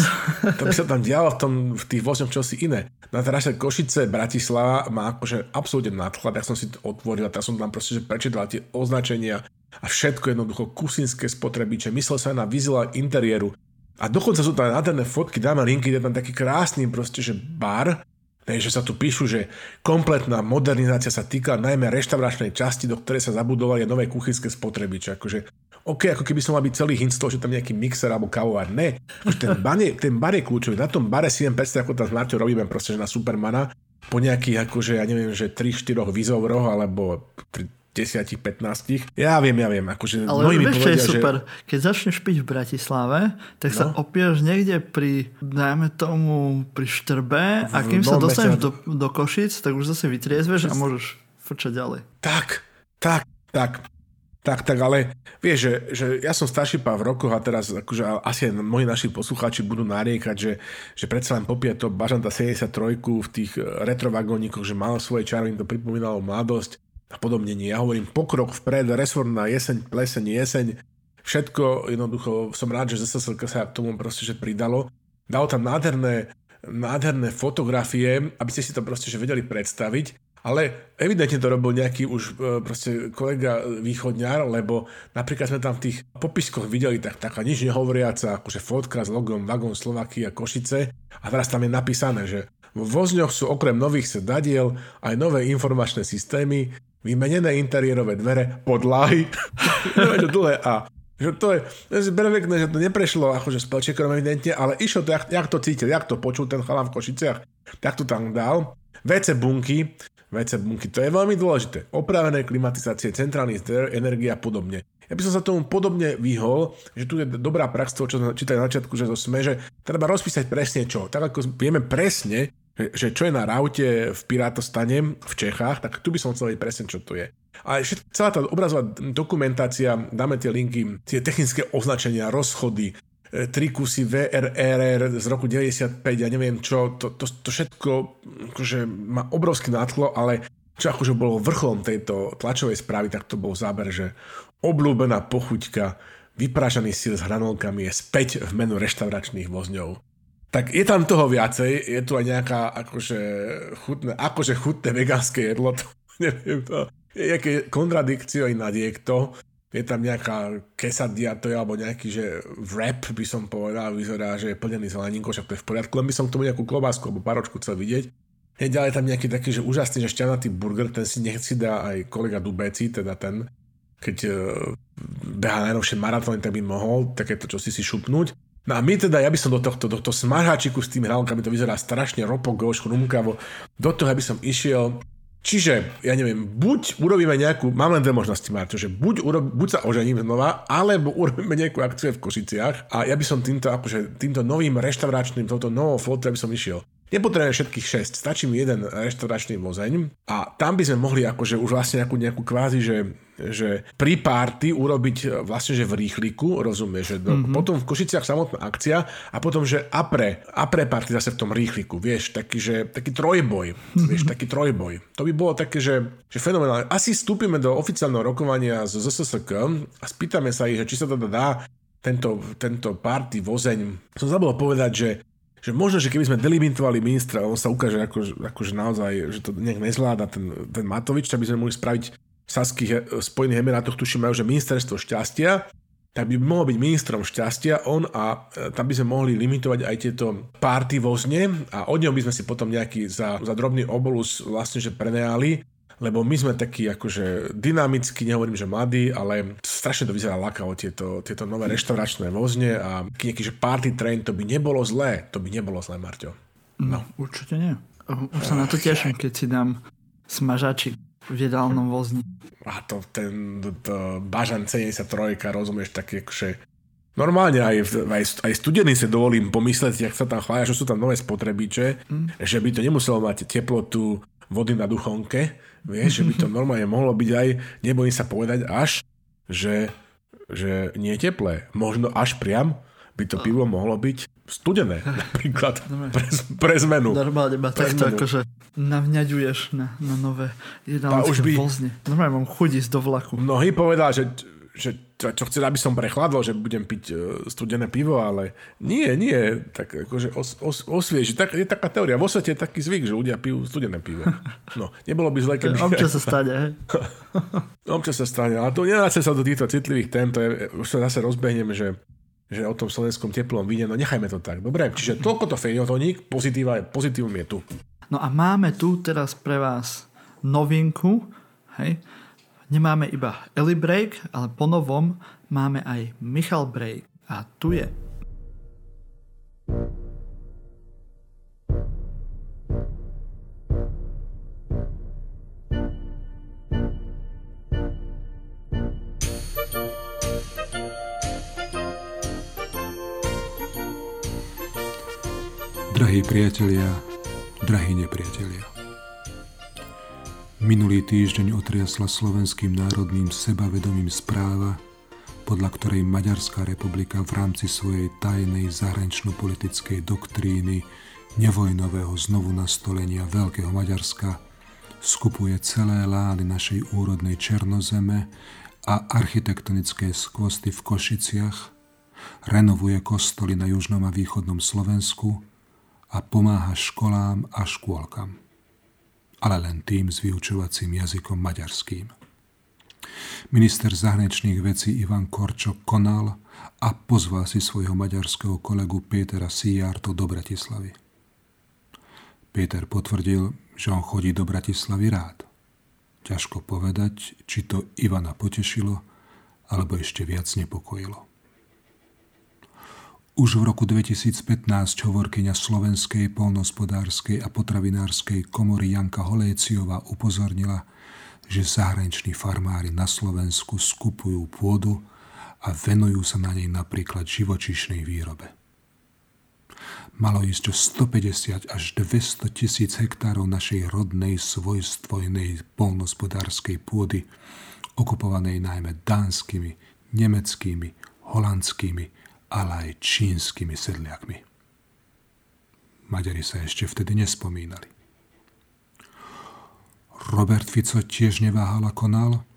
Speaker 1: to by sa tam dialo v, tom, v tých vozňoch čosi iné. Na trase Košice, Bratislava ma akože absolútne nadchla, tak som si to otvoril a tak som tam proste že prečítal tie označenia a všetko jednoducho kusinské spotrebiče. Myslel sa aj na vizuál interiéru. A dokonca sú tam nádherné fotky, dáme linky, je tam taký krásny proste, že bar, že sa tu píšu, že kompletná modernizácia sa týka najmä reštauračnej časti, do ktorej sa zabudovali nové kuchynské spotrebiče. Akože, OK, ako keby som mal byť celý hint z toho, že tam nejaký mixer alebo kavovár. Ne, akože ten, bar je, ten bar je kľúčový. Na tom bare si viem predstaviť, ako tam s Marťou robíme proste, že na Supermana, po nejakých, akože, ja neviem, že 3-4 výzovroch, alebo 10-15. Ja viem, ja viem. Akože
Speaker 2: Ale
Speaker 1: mnohí mi
Speaker 2: čo je
Speaker 1: povedia,
Speaker 2: super? Keď začneš piť v Bratislave, tak sa
Speaker 1: No.
Speaker 2: opieš niekde pri, dajme tomu, pri Štrbe a kým sa dostaneš do, do Košic, tak už zase vytriezveš a môžeš frčať ďalej.
Speaker 1: Tak, tak, tak. Tak, tak, ale vieš, že, že ja som starší pár v rokoch a teraz akože asi aj moji naši poslucháči budú nariekať, že, že predsa len popie to Bažanta 73 v tých retrovagónikoch, že malo svoje čaro, im to pripomínalo mladosť a podobne nie. Ja hovorím pokrok vpred, na jeseň, pleseň, jeseň, všetko jednoducho som rád, že ZSSLK sa k tomu proste že pridalo. Dalo tam nádherné, nádherné fotografie, aby ste si to proste že vedeli predstaviť, ale evidentne to robil nejaký už e, proste kolega východňar, lebo napríklad sme tam v tých popiskoch videli tak, taká nič nehovoriaca, akože fotka s logom Vagon Slovakia Košice a teraz tam je napísané, že v vozňoch sú okrem nových sedadiel aj nové informačné systémy, vymenené interiérové dvere, podlahy, <laughs> čo dlhé a že to je, si berem pekné, že to neprešlo akože s pelčekom evidentne, ale išlo to, jak, jak to cítil, jak to počul ten chalán v Košiciach, tak to tam dal. WC bunky, WC bunky, to je veľmi dôležité. Opravené klimatizácie, centrálny zdroj, energia a podobne. Ja by som sa tomu podobne vyhol, že tu je dobrá prax toho, čo čítali na začiatku, že to sme, že treba rozpísať presne čo. Tak ako vieme presne, že, čo je na raute v Pirátostane v Čechách, tak tu by som chcel vedieť presne, čo to je. A celá tá obrazová dokumentácia, dáme tie linky, tie technické označenia, rozchody, e, tri kusy VRRR z roku 95, ja neviem čo, to, to, to všetko akože má obrovský nátlo, ale čo akože bolo vrcholom tejto tlačovej správy, tak to bol záber, že obľúbená pochuťka, vyprážaný sír s hranolkami je späť v menu reštauračných vozňov. Tak je tam toho viacej, je tu aj nejaká akože chutné, akože chutné vegánske jedlo, <laughs> to neviem to, je nejaké kontradikcio na niekto, je tam nejaká quesadilla, to je, alebo nejaký, že wrap by som povedal, vyzerá, že je plnený zeleninkou, však to je v poriadku, len by som k tomu nejakú klobásku alebo paročku chcel vidieť. Je ďalej tam nejaký taký, že úžasný, že šťavnatý burger, ten si nech si dá aj kolega Dubeci, teda ten, keď uh, beha najnovšie maratóny, tak by mohol takéto čo si si šupnúť. No a my teda, ja by som do tohto, do tohto smažáčiku s tými hranolkami, to vyzerá strašne ropogoš, chrumkavo, do toho by som išiel Čiže, ja neviem, buď urobíme nejakú, mám len dve možnosti, Marto, že buď, urob, buď sa ožením znova, alebo <laughs> urobíme nejakú akciu v Košiciach a ja by som týmto, akože, týmto novým reštauračným, touto novou flotou, by som išiel. Nepotrebujem všetkých 6, stačí mi jeden reštauračný vozeň a tam by sme mohli akože už vlastne nejakú, nejakú kvázi, že, že pri party urobiť vlastne, že v rýchliku, rozumieš, že mm-hmm. potom v Košiciach samotná akcia a potom, že apre, apre party zase v tom rýchliku, vieš, taký, že, taký trojboj, <laughs> vieš, taký trojboj. To by bolo také, že, že fenomenálne. Asi vstúpime do oficiálneho rokovania z ZSSK a spýtame sa ich, že či sa teda dá tento, tento party vozeň. Som zabudol povedať, že že možno, že keby sme delimitovali ministra, on sa ukáže ako, akože naozaj, že to nejak nezvláda ten, ten Matovič, tak by sme mohli spraviť Saských eh, Spojených Emirátoch, tuším, majú, že ministerstvo šťastia, tak by mohol byť ministrom šťastia on a e, tam by sme mohli limitovať aj tieto párty vozne a od neho by sme si potom nejaký za, za drobný obolus vlastne že prenajali, lebo my sme takí akože dynamicky, nehovorím, že mladí, ale strašne to vyzerá lakavo tieto, tieto nové reštauračné vozne a nejaký že party train, to by nebolo zlé, to by nebolo zlé, Marťo.
Speaker 2: No, určite nie. Už sa na to teším, keď si dám smažači v jedálnom vozni.
Speaker 1: A to ten to, Bažan 73, rozumieš, tak akože Normálne aj, aj, aj studený sa dovolím pomysleť, ak sa tam chvália, že sú tam nové spotrebiče, mm. že by to nemuselo mať teplotu vody na duchonke, vieš, že by to normálne mohlo byť aj, nebojím sa povedať až, že, že nie je teplé. Možno až priam by to pivo mohlo byť studené, <laughs> napríklad, pre, pre zmenu.
Speaker 2: Normálne ma takto akože navňaďuješ na, na nové jedálnické by... vozne. Normálne mám chuť ísť do vlaku.
Speaker 1: Mnohý povedal, že, že čo, čo chce, aby som prechladol, že budem piť uh, studené pivo, ale nie, nie, tak akože os, os, osvieži. Tak, je taká teória. Vo svete je taký zvyk, že ľudia pijú studené pivo. No, nebolo by zle, keby...
Speaker 2: Občas sa stane, <laughs>
Speaker 1: Občas sa stane, ale to nedáce sa do týchto citlivých tém, to je, už sa zase rozbehneme, že že o tom slovenskom teplom víne, no nechajme to tak. Dobre, čiže toľko to feňotoník, pozitíva, pozitívum je tu.
Speaker 2: No a máme tu teraz pre vás novinku, hej. Nemáme iba Eli Break, ale po novom máme aj Michal Break. A tu je.
Speaker 4: Drahí priatelia, drahí nepriatelia. Minulý týždeň otriasla slovenským národným sebavedomím správa, podľa ktorej Maďarská republika v rámci svojej tajnej zahranično-politickej doktríny nevojnového znovu nastolenia Veľkého Maďarska skupuje celé lány našej úrodnej Černozeme a architektonické skvosty v Košiciach, renovuje kostoly na južnom a východnom Slovensku, a pomáha školám a škôlkam, ale len tým s vyučovacím jazykom maďarským. Minister zahraničných vecí Ivan Korčok konal a pozval si svojho maďarského kolegu Pétera Sijarto do Bratislavy. Péter potvrdil, že on chodí do Bratislavy rád. Ťažko povedať, či to Ivana potešilo, alebo ešte viac nepokojilo. Už v roku 2015 hovorkyňa Slovenskej polnospodárskej a potravinárskej komory Janka Holéciová upozornila, že zahraniční farmári na Slovensku skupujú pôdu a venujú sa na nej napríklad živočišnej výrobe. Malo ísť o 150 až 200 tisíc hektárov našej rodnej svojstvojnej polnospodárskej pôdy, okupovanej najmä dánskymi, nemeckými, holandskými ale aj čínskymi sedliakmi. Maďari sa ešte vtedy nespomínali. Robert Fico tiež neváhal a konal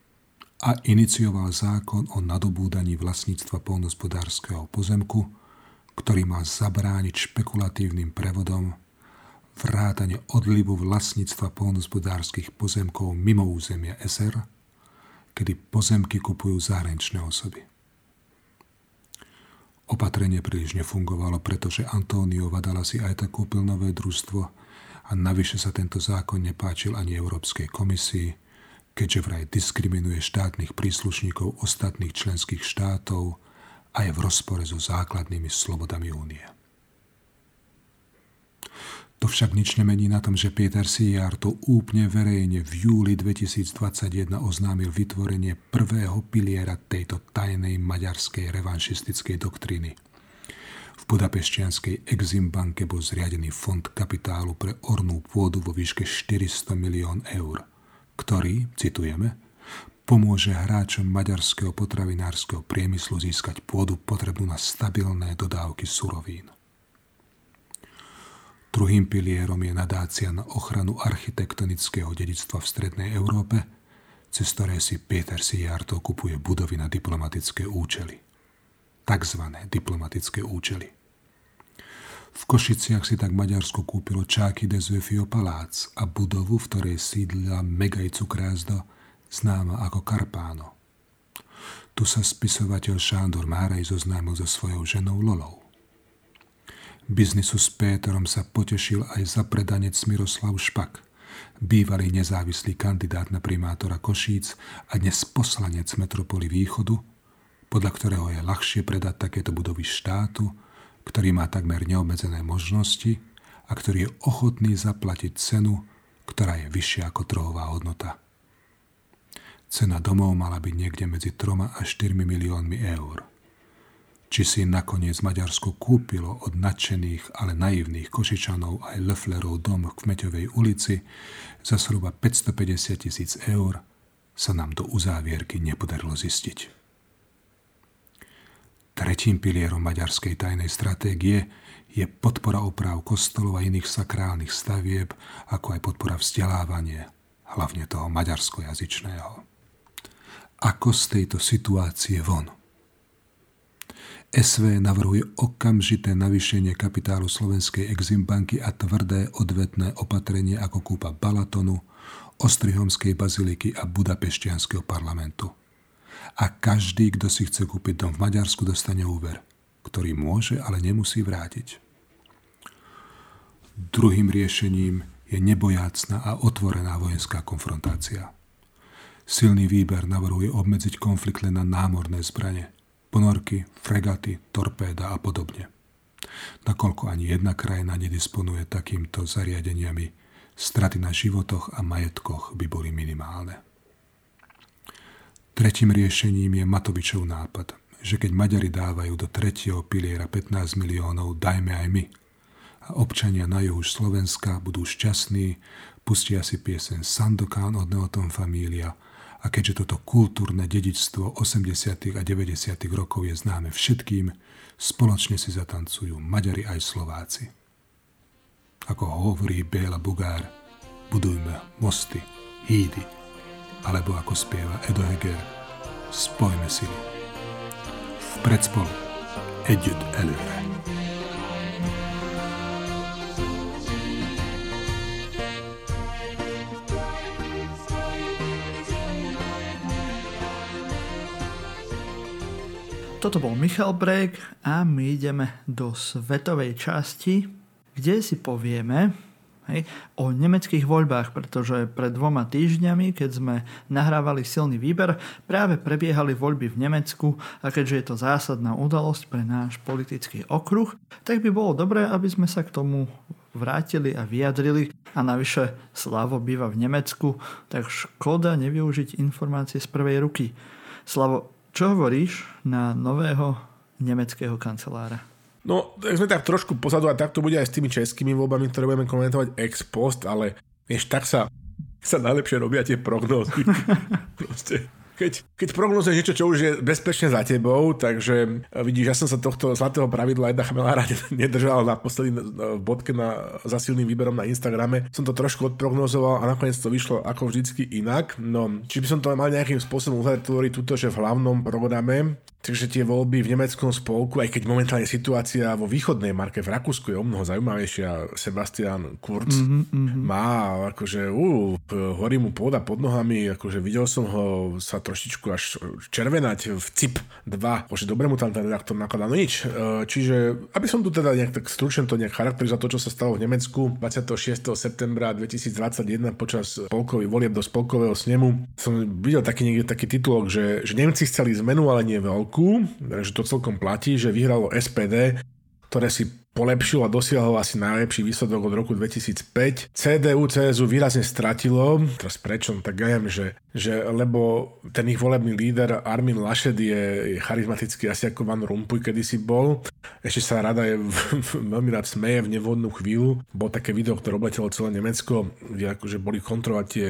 Speaker 4: a inicioval zákon o nadobúdaní vlastníctva polnospodárskeho pozemku, ktorý má zabrániť špekulatívnym prevodom vrátane odlivu vlastníctva polnospodárskych pozemkov mimo územia SR, kedy pozemky kupujú zahraničné osoby. Opatrenie príliš nefungovalo, pretože Antonio Vadala si aj tak kúpil nové družstvo a navyše sa tento zákon nepáčil ani Európskej komisii, keďže vraj diskriminuje štátnych príslušníkov ostatných členských štátov a je v rozpore so základnými slobodami únie. To však nič nemení na tom, že Peter Sijar to úplne verejne v júli 2021 oznámil vytvorenie prvého piliera tejto tajnej maďarskej revanšistickej doktriny. V budapešťanskej Eximbanke bol zriadený fond kapitálu pre ornú pôdu vo výške 400 milión eur, ktorý, citujeme, pomôže hráčom maďarského potravinárskeho priemyslu získať pôdu potrebnú na stabilné dodávky surovín. Druhým pilierom je nadácia na ochranu architektonického dedictva v Strednej Európe, cez ktoré si Peter Sijarto kupuje budovy na diplomatické účely. Takzvané diplomatické účely. V Košiciach si tak Maďarsko kúpilo Čáky de Zöfio Palác a budovu, v ktorej sídlila Megaj Cukrázdo, známa ako Karpáno. Tu sa spisovateľ Šándor Márej zoznámil so svojou ženou Lolou. Biznisu s Péterom sa potešil aj zapredanec Miroslav Špak, bývalý nezávislý kandidát na primátora Košíc a dnes poslanec metropoly Východu, podľa ktorého je ľahšie predať takéto budovy štátu, ktorý má takmer neobmedzené možnosti a ktorý je ochotný zaplatiť cenu, ktorá je vyššia ako trhová hodnota. Cena domov mala byť niekde medzi 3 a 4 miliónmi eur. Či si nakoniec Maďarsko kúpilo od nadšených, ale naivných Košičanov aj Leflerov dom v Kmeťovej ulici za zhruba 550 tisíc eur, sa nám do uzávierky nepodarilo zistiť. Tretím pilierom maďarskej tajnej stratégie je podpora oprav kostolov a iných sakrálnych stavieb, ako aj podpora vzdelávania, hlavne toho maďarskojazyčného. Ako z tejto situácie von? SV navrhuje okamžité navýšenie kapitálu Slovenskej Eximbanky a tvrdé odvetné opatrenie ako kúpa Balatonu, Ostrihomskej baziliky a Budapešťanského parlamentu a každý, kto si chce kúpiť dom v Maďarsku, dostane úver, ktorý môže, ale nemusí vrátiť. Druhým riešením je nebojácna a otvorená vojenská konfrontácia. Silný výber navrhuje obmedziť konflikt len na námorné zbranie, ponorky, fregaty, torpéda a podobne. Nakoľko ani jedna krajina nedisponuje takýmto zariadeniami, straty na životoch a majetkoch by boli minimálne. Tretím riešením je Matovičov nápad, že keď Maďari dávajú do tretieho piliera 15 miliónov, dajme aj my. A občania na juhu Slovenska budú šťastní, pustia si piesen Sandokán od Neotom Família a keďže toto kultúrne dedičstvo 80. a 90. rokov je známe všetkým, spoločne si zatancujú Maďari aj Slováci. Ako hovorí Béla Bugár, budujme mosty, hídy, alebo ako spieva Edo Heger, spojme si v predspolu Edut Előre.
Speaker 2: Toto bol Michal Brek a my ideme do svetovej časti, kde si povieme, hej, o nemeckých voľbách, pretože pred dvoma týždňami, keď sme nahrávali silný výber, práve prebiehali voľby v Nemecku a keďže je to zásadná udalosť pre náš politický okruh, tak by bolo dobré, aby sme sa k tomu vrátili a vyjadrili a navyše Slavo býva v Nemecku, tak škoda nevyužiť informácie z prvej ruky. Slavo, čo hovoríš na nového nemeckého kancelára?
Speaker 1: No, tak sme tak trošku pozadu a tak to bude aj s tými českými voľbami, ktoré budeme komentovať ex post, ale vieš, tak sa, sa najlepšie robia tie prognózy. <laughs> Proste keď, keď prognozuješ niečo, čo už je bezpečne za tebou, takže vidíš, ja som sa tohto zlatého pravidla jedna chmelára <laughs> nedržal na posledný bodke na, za silným výberom na Instagrame. Som to trošku odprognozoval a nakoniec to vyšlo ako vždycky inak. No, či by som to mal nejakým spôsobom uzatvoriť túto, že v hlavnom programe Takže tie voľby v nemeckom spolku, aj keď momentálne situácia vo východnej marke v Rakúsku je o mnoho zaujímavejšia, Sebastian Kurz mm-hmm. má akože, uh, horí mu pôda pod nohami, akože videl som ho sa trošičku až červenať v CIP 2, že dobre mu tam ten redaktor nakladá, no nič. E, čiže, aby som tu teda nejak tak stručne to nejak charakterizoval to, čo sa stalo v Nemecku 26. septembra 2021 počas spolkových volieb do spolkového snemu, som videl taký niekde taký titulok, že, že Nemci chceli zmenu, ale nie veľkú roku, že to celkom platí, že vyhralo SPD, ktoré si polepšil a dosiahol asi najlepší výsledok od roku 2005. CDU, CSU výrazne stratilo, teraz prečo, no tak ja viem, že že lebo ten ich volebný líder Armin Laschet je, je charizmatický asi ako Van Rompuy kedysi bol. Ešte sa rada je veľmi rád smeje v nevhodnú chvíľu. Bolo také video, ktoré obletelo celé Nemecko, kde akože boli kontrolovať tie,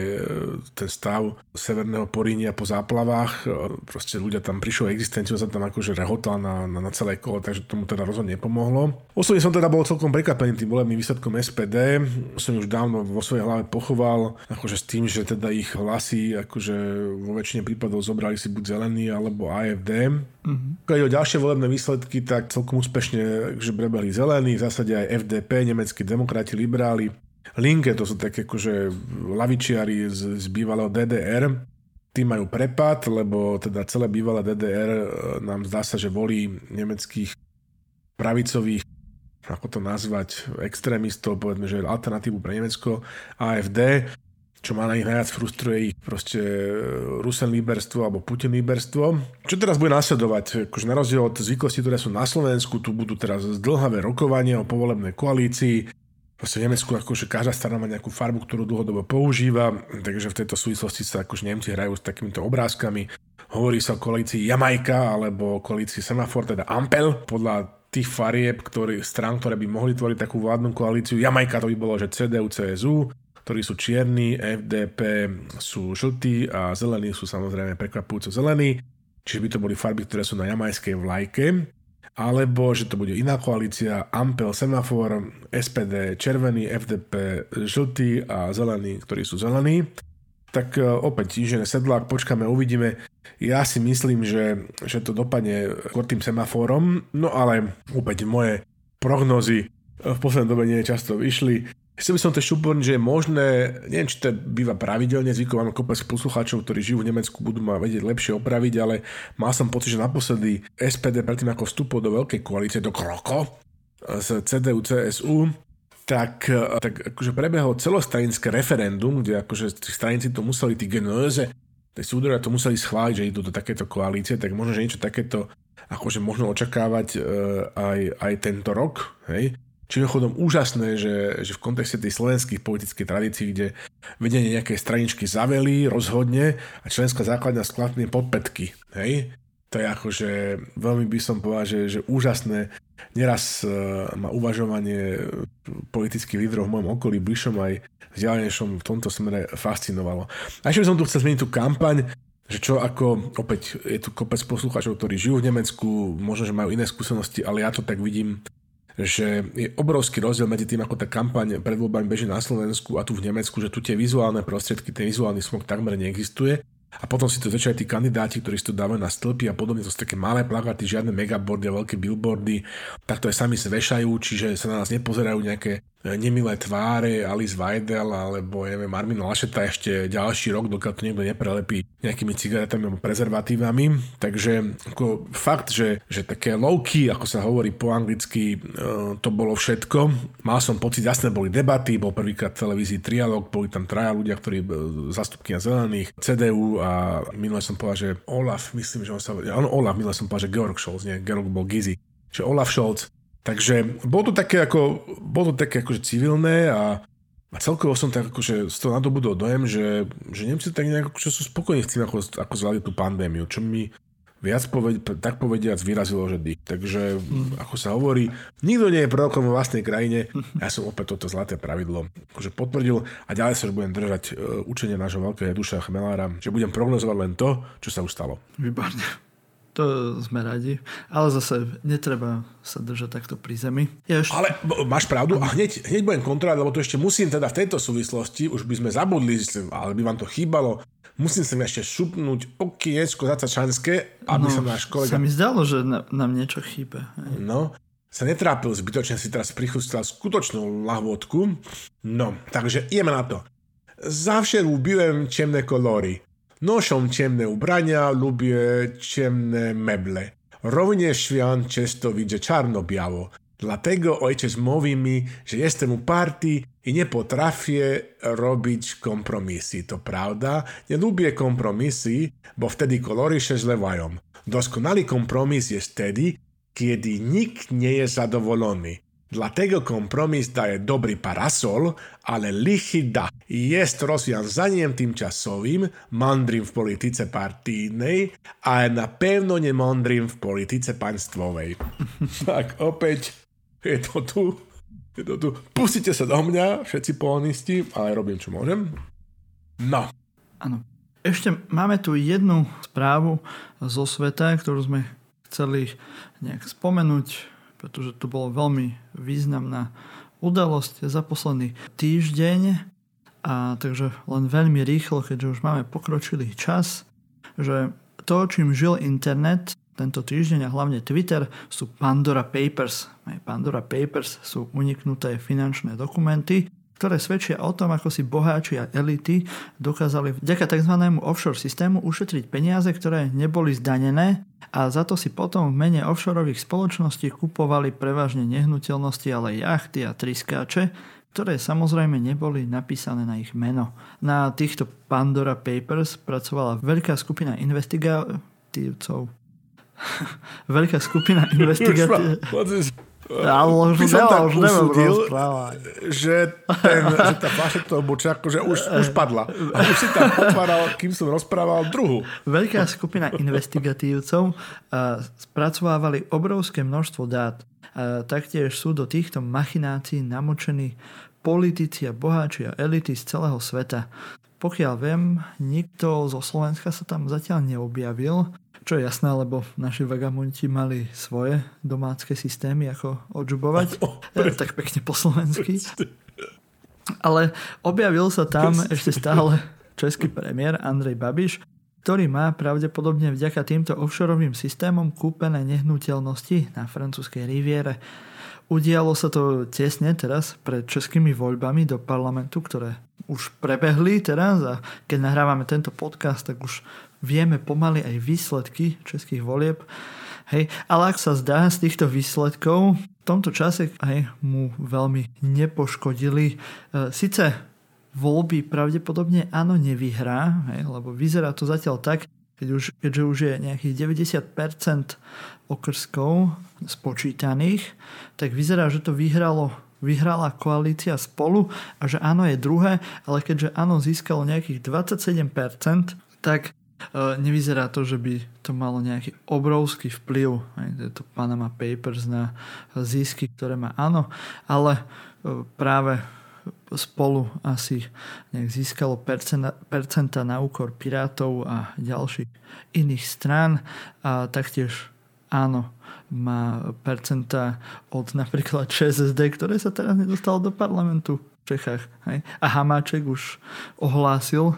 Speaker 1: ten stav severného Porínia po záplavách. Proste ľudia tam prišli existenciu, sa tam akože rehotala na, na, na celé kolo, takže tomu teda rozhodne nepomohlo. Osobne som teda bol celkom prekvapený tým volebným výsledkom SPD. Som už dávno vo svojej hlave pochoval, akože s tým, že teda ich hlasy ako akože vo väčšine prípadov zobrali si buď zelený alebo AFD. Mm-hmm. Keď o ďalšie volebné výsledky, tak celkom úspešne že prebehli zelení, v zásade aj FDP, nemeckí demokrati, liberáli. Linke, to sú také akože lavičiari z, z bývalého DDR. tí majú prepad, lebo teda celé bývalé DDR e, nám zdá sa, že volí nemeckých pravicových ako to nazvať, extrémistov, povedzme, že alternatívu pre Nemecko, AFD, čo má na nich najviac frustruje ich proste e, Rusen líberstvo alebo Putin líberstvo. Čo teraz bude nasledovať? Akože na rozdiel od zvyklosti, ktoré sú na Slovensku, tu budú teraz zdlhavé rokovania o povolebnej koalícii, proste v Nemecku akože každá strana má nejakú farbu, ktorú dlhodobo používa, takže v tejto súvislosti sa akože Nemci hrajú s takýmito obrázkami. Hovorí sa o koalícii Jamajka alebo koalícii Semafor, teda Ampel, podľa tých farieb, ktorý, strán, ktoré by mohli tvoriť takú vládnu koalíciu. Jamajka to by bolo, že CDU, CSU, ktorí sú čierni, FDP sú žltí a zelení sú samozrejme prekvapujúco zelení. Čiže by to boli farby, ktoré sú na jamajskej vlajke alebo že to bude iná koalícia, Ampel, Semafor, SPD, červený, FDP, žltý a zelený, ktorí sú zelení. Tak e, opäť že sedlák, počkáme, uvidíme. Ja si myslím, že, že to dopadne skôr tým semaforom, no ale opäť moje prognozy v poslednej dobe nie často vyšli. Chcel by som to upozorniť, že je možné, neviem, či to býva pravidelne, zvykom máme kopec poslucháčov, ktorí žijú v Nemecku, budú ma vedieť lepšie opraviť, ale mal som pocit, že naposledy SPD predtým ako vstupol do veľkej koalície, do Kroko, z CDU, CSU, tak, tak akože prebehlo celostranické referendum, kde akože stranici to museli, tí genóze, tí súdovia to museli schváliť, že idú do takéto koalície, tak možno, že niečo takéto akože možno očakávať e, aj, aj tento rok, hej. Čiže chodom úžasné, že, že v kontexte tej slovenských politických tradícií, kde vedenie nejakej straničky zaveli rozhodne a členská základňa skladne podpätky. Hej? To je akože, veľmi by som povedal, že, že úžasné. Neraz uh, ma uvažovanie politických lídrov v mojom okolí, bližšom aj vzdialenejšom v tomto smere fascinovalo. A ešte by som tu chcel zmeniť tú kampaň, že čo ako, opäť je tu kopec poslucháčov, ktorí žijú v Nemecku, možno, že majú iné skúsenosti, ale ja to tak vidím že je obrovský rozdiel medzi tým, ako tá kampaň pred voľbami beží na Slovensku a tu v Nemecku, že tu tie vizuálne prostriedky, ten vizuálny smog takmer neexistuje. A potom si to začali tí kandidáti, ktorí si to dávajú na stĺpy a podobne, to sú také malé plagáty, žiadne megaboardy a veľké billboardy, tak to aj sami zvešajú, čiže sa na nás nepozerajú nejaké nemilé tváre Alice Weidel alebo neviem, Armin Lašeta ešte ďalší rok, dokiaľ to niekto neprelepí nejakými cigaretami alebo prezervatívami. Takže ako fakt, že, že také low-key, ako sa hovorí po anglicky, e, to bolo všetko. Mal som pocit, jasné boli debaty, bol prvýkrát v televízii trialog, boli tam traja ľudia, ktorí e, zastupky zelených, CDU a minule som povedal, že Olaf, myslím, že on sa... Áno, Olaf, minule som povedal, že Georg Scholz, nie, Georg bol Gizi. Že Olaf Scholz Takže bolo to také ako, bolo to také akože civilné a, a celkovo som tak akože z toho nadobudol dojem, že, že Nemci tak nejak akože sú spokojní s tým, ako, ako zvládli tú pandémiu, čo mi viac poved, tak povediac vyrazilo, že dých. Takže, mm. ako sa hovorí, nikto nie je prorokom vo vlastnej krajine. Ja som opäť toto zlaté pravidlo akože potvrdil a ďalej sa už budem držať uh, učenie nášho veľkého duša Chmelára, že budem prognozovať len to, čo sa už stalo.
Speaker 2: Výborne. To sme radi. Ale zase netreba sa držať takto pri zemi.
Speaker 1: Ja ešte... Ale máš pravdu a hneď, hneď budem kontrolovať, lebo to ešte musím teda v tejto súvislosti, už by sme zabudli, ale by vám to chýbalo, musím sa mi ešte šupnúť okienečko zacačanské, aby no, sa náš kolega...
Speaker 2: sa mi zdalo, že na, nám niečo chýba.
Speaker 1: No, sa netrápil zbytočne si teraz prichustal skutočnú lahvodku. No, takže ideme na to. Zawsze lubiłem ciemne kolory. Noszą ciemne ubrania, lubię ciemne meble. Również świąt często widzę czarno-biało. Dlatego ojciec mówi mi, że jestem uparty i nie potrafię robić kompromisy. To prawda, nie lubię kompromisy, bo wtedy kolory się zlewają. Doskonały kompromis jest wtedy, kiedy nikt nie jest zadowolony. Dlatego kompromis daje dobry parasol, ale lichy da. Jest rozwiązaniem tymczasowym, mądrym w polityce partyjnej, ale na pewno nie mądrym w polityce państwowej. <laughs> tak, opäť je to tu. Je to tu. Pustite sa do mňa, všetci polonisti, ale robím, čo môžem. No.
Speaker 2: Áno. Ešte máme tu jednu správu zo sveta, ktorú sme chceli nejak spomenúť pretože to bolo veľmi významná udalosť za posledný týždeň. A takže len veľmi rýchlo, keďže už máme pokročilý čas, že to, čím žil internet tento týždeň a hlavne Twitter, sú Pandora Papers. Pandora Papers sú uniknuté finančné dokumenty, ktoré svedčia o tom, ako si boháči a elity dokázali vďaka tzv. offshore systému ušetriť peniaze, ktoré neboli zdanené a za to si potom v mene offshoreových spoločností kupovali prevažne nehnuteľnosti, ale jachty a triskáče, ktoré samozrejme neboli napísané na ich meno. Na týchto Pandora Papers pracovala veľká skupina investigatívcov. <laughs> veľká skupina investigatívcov.
Speaker 1: Ale už, by som tak už usúdil, že, ten, že tá fľaša toho buča akože už, už padla. A už si tam otváral, kým som rozprával druhú.
Speaker 2: Veľká skupina investigatívcov spracovávali obrovské množstvo dát. A taktiež sú do týchto machinácií namočení politici a boháči a elity z celého sveta. Pokiaľ viem, nikto zo Slovenska sa tam zatiaľ neobjavil, čo je jasné, lebo naši vagamunti mali svoje domácké systémy, ako odžubovať. Oh, tak pekne po slovensky. Ale objavil sa tam ešte stále český premiér Andrej Babiš, ktorý má pravdepodobne vďaka týmto offshoreovým systémom kúpené nehnuteľnosti na francúzskej riviere. Udialo sa to tesne teraz pred českými voľbami do parlamentu, ktoré už prebehli teraz a keď nahrávame tento podcast, tak už vieme pomaly aj výsledky českých volieb. Hej, ale ak sa zdá z týchto výsledkov, v tomto čase aj mu veľmi nepoškodili. E, Sice voľby pravdepodobne áno nevyhrá, hej, lebo vyzerá to zatiaľ tak, keď už, keďže už je nejakých 90% okrskov spočítaných, tak vyzerá, že to vyhralo vyhrala koalícia spolu a že áno je druhé, ale keďže áno získalo nejakých 27%, tak nevyzerá to, že by to malo nejaký obrovský vplyv, je to Panama Papers na zisky, ktoré má. Áno, ale e, práve spolu asi nejak získalo percenta, percenta na úkor pirátov a ďalších iných strán. A taktiež áno, má percenta od napríklad <laughs> ČSSD, ktoré sa teraz nedostalo do parlamentu Čechách. Hej? A Hamáček už ohlásil,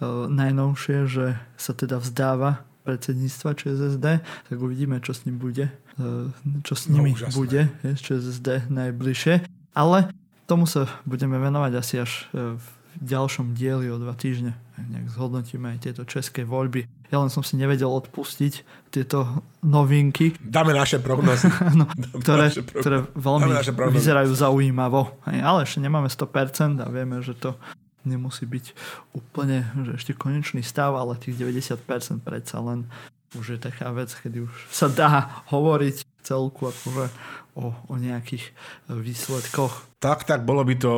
Speaker 2: E, najnovšie, že sa teda vzdáva predsedníctva ČSSD, tak uvidíme, čo s ním bude, e, čo s no, nimi no, bude z ČSSD najbližšie. Ale tomu sa budeme venovať asi až e, v ďalšom dieli o dva týždne. Nejak zhodnotíme aj tieto české voľby. Ja len som si nevedel odpustiť tieto novinky.
Speaker 1: Dáme naše prognozy. <laughs>
Speaker 2: no, ktoré, naše prognozy. ktoré veľmi vyzerajú zaujímavo. Ale ešte nemáme 100% a vieme, že to nemusí byť úplne že ešte konečný stav, ale tých 90% predsa len už je taká vec, kedy už sa dá hovoriť celku akože o, o nejakých výsledkoch.
Speaker 1: Tak, tak, bolo by to,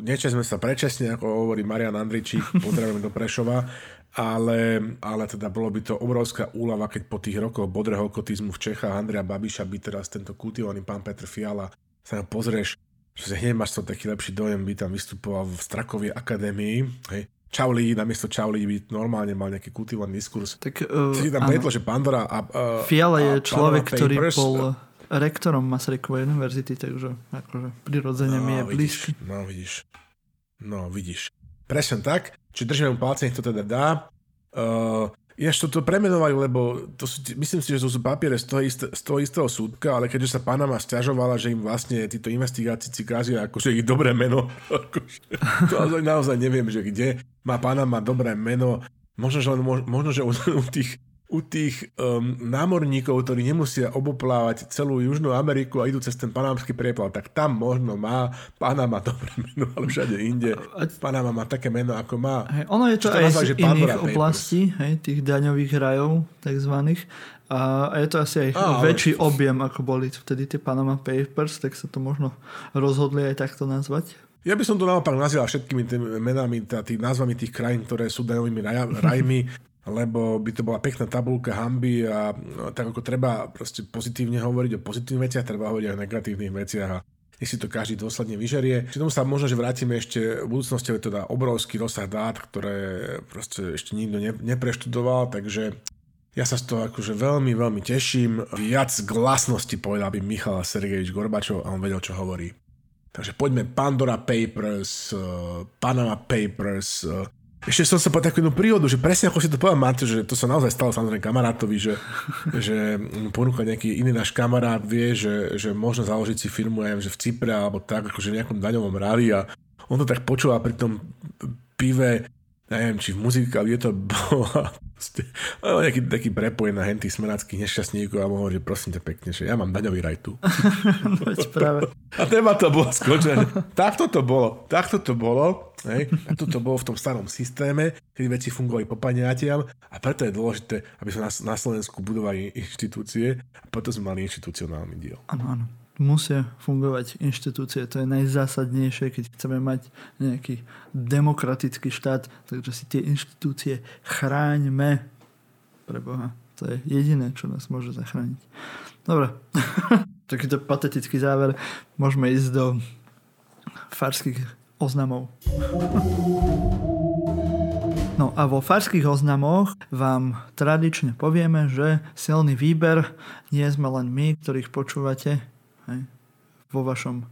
Speaker 1: niečo sme sa prečesne, ako hovorí Marian Andričík, <laughs> potrebujeme do Prešova, ale, ale teda bolo by to obrovská úlava, keď po tých rokoch bodrého kotizmu v Čechách Andrea Babiša by teraz tento kultivovaný pán Petr Fiala sa pozrieš že hneď máš to taký lepší dojem, by tam vystupoval v Strakovej akadémii, hej, Čauli, namiesto Čauli by normálne mal nejaký kultivovaný diskurs. Tak, uh, si tam predlo, že Pandora a... Uh,
Speaker 2: Fiala je a človek, Pandora ktorý Papers, bol rektorom Masarykovej univerzity, takže akože prirodzene no, mi je blízky.
Speaker 1: No vidíš, no vidíš. Presne tak, či držíme mu palce, nech to teda dá. Uh, Ináč toto premenovali, lebo to sú, myslím si, že to sú papiere z toho, isté, z toho istého súdka, ale keďže sa Panama stiažovala, že im vlastne títo investigácici kázia akože ich dobré meno, <laughs> akože, to naozaj, neviem, že kde má Panama dobré meno, možno, že, možno, že u, u tých u tých um, námorníkov, ktorí nemusia oboplávať celú Južnú Ameriku a idú cez ten panamský prieplav, tak tam možno má Panama dobré meno, ale všade inde Panama má také meno, ako má.
Speaker 2: Hej, ono je to aj z iných oblastí, hej, tých daňových rajov, takzvaných. A je to asi aj a, väčší ale... objem, ako boli vtedy tie Panama Papers, tak sa to možno rozhodli aj takto nazvať.
Speaker 1: Ja by som to naopak nazval všetkými tými menami, tými názvami tých krajín, ktoré sú daňovými rajmi, <laughs> lebo by to bola pekná tabulka hamby a no, tak ako treba proste pozitívne hovoriť o pozitívnych veciach, treba hovoriť o negatívnych veciach a nech si to každý dôsledne vyžerie. K tomu sa možno, že vrátime ešte v budúcnosti, to dá obrovský rozsah dát, ktoré proste ešte nikto ne, nepreštudoval, takže ja sa z toho akože veľmi, veľmi teším. Viac glasnosti povedal by Michal Sergejevič Gorbačov a on vedel, čo hovorí. Takže poďme Pandora Papers, Panama Papers, ešte som sa povedal takú jednu príhodu, že presne ako si to povedal, Marto, že to sa naozaj stalo samozrejme kamarátovi, že, že ponúka nejaký iný náš kamarát, vie, že, že možno založiť si firmu, aj že v Cypre alebo tak, akože v nejakom daňovom ráli a on to tak počúva pri tom pive, neviem, či v muzike, ale je to bola proste, nejaký taký prepoj na henty smeráckých nešťastníkov a mohol, že prosím ťa pekne, že ja mám daňový raj tu. <laughs>
Speaker 2: no, práve.
Speaker 1: A téma to bolo skončené. Takto to bolo. Takto to bolo. Hej. Takto to bolo v tom starom systéme, kedy veci fungovali po paniatiam a preto je dôležité, aby sme na, na Slovensku budovali inštitúcie a preto sme mali inštitucionálny diel.
Speaker 2: Áno, áno musia fungovať inštitúcie. To je najzásadnejšie, keď chceme mať nejaký demokratický štát, takže si tie inštitúcie chráňme pre Boha. To je jediné, čo nás môže zachrániť. Dobre, <laughs> takýto patetický záver. Môžeme ísť do farských oznamov. No a vo farských oznamoch vám tradične povieme, že silný výber nie sme len my, ktorých počúvate hej, vo vašom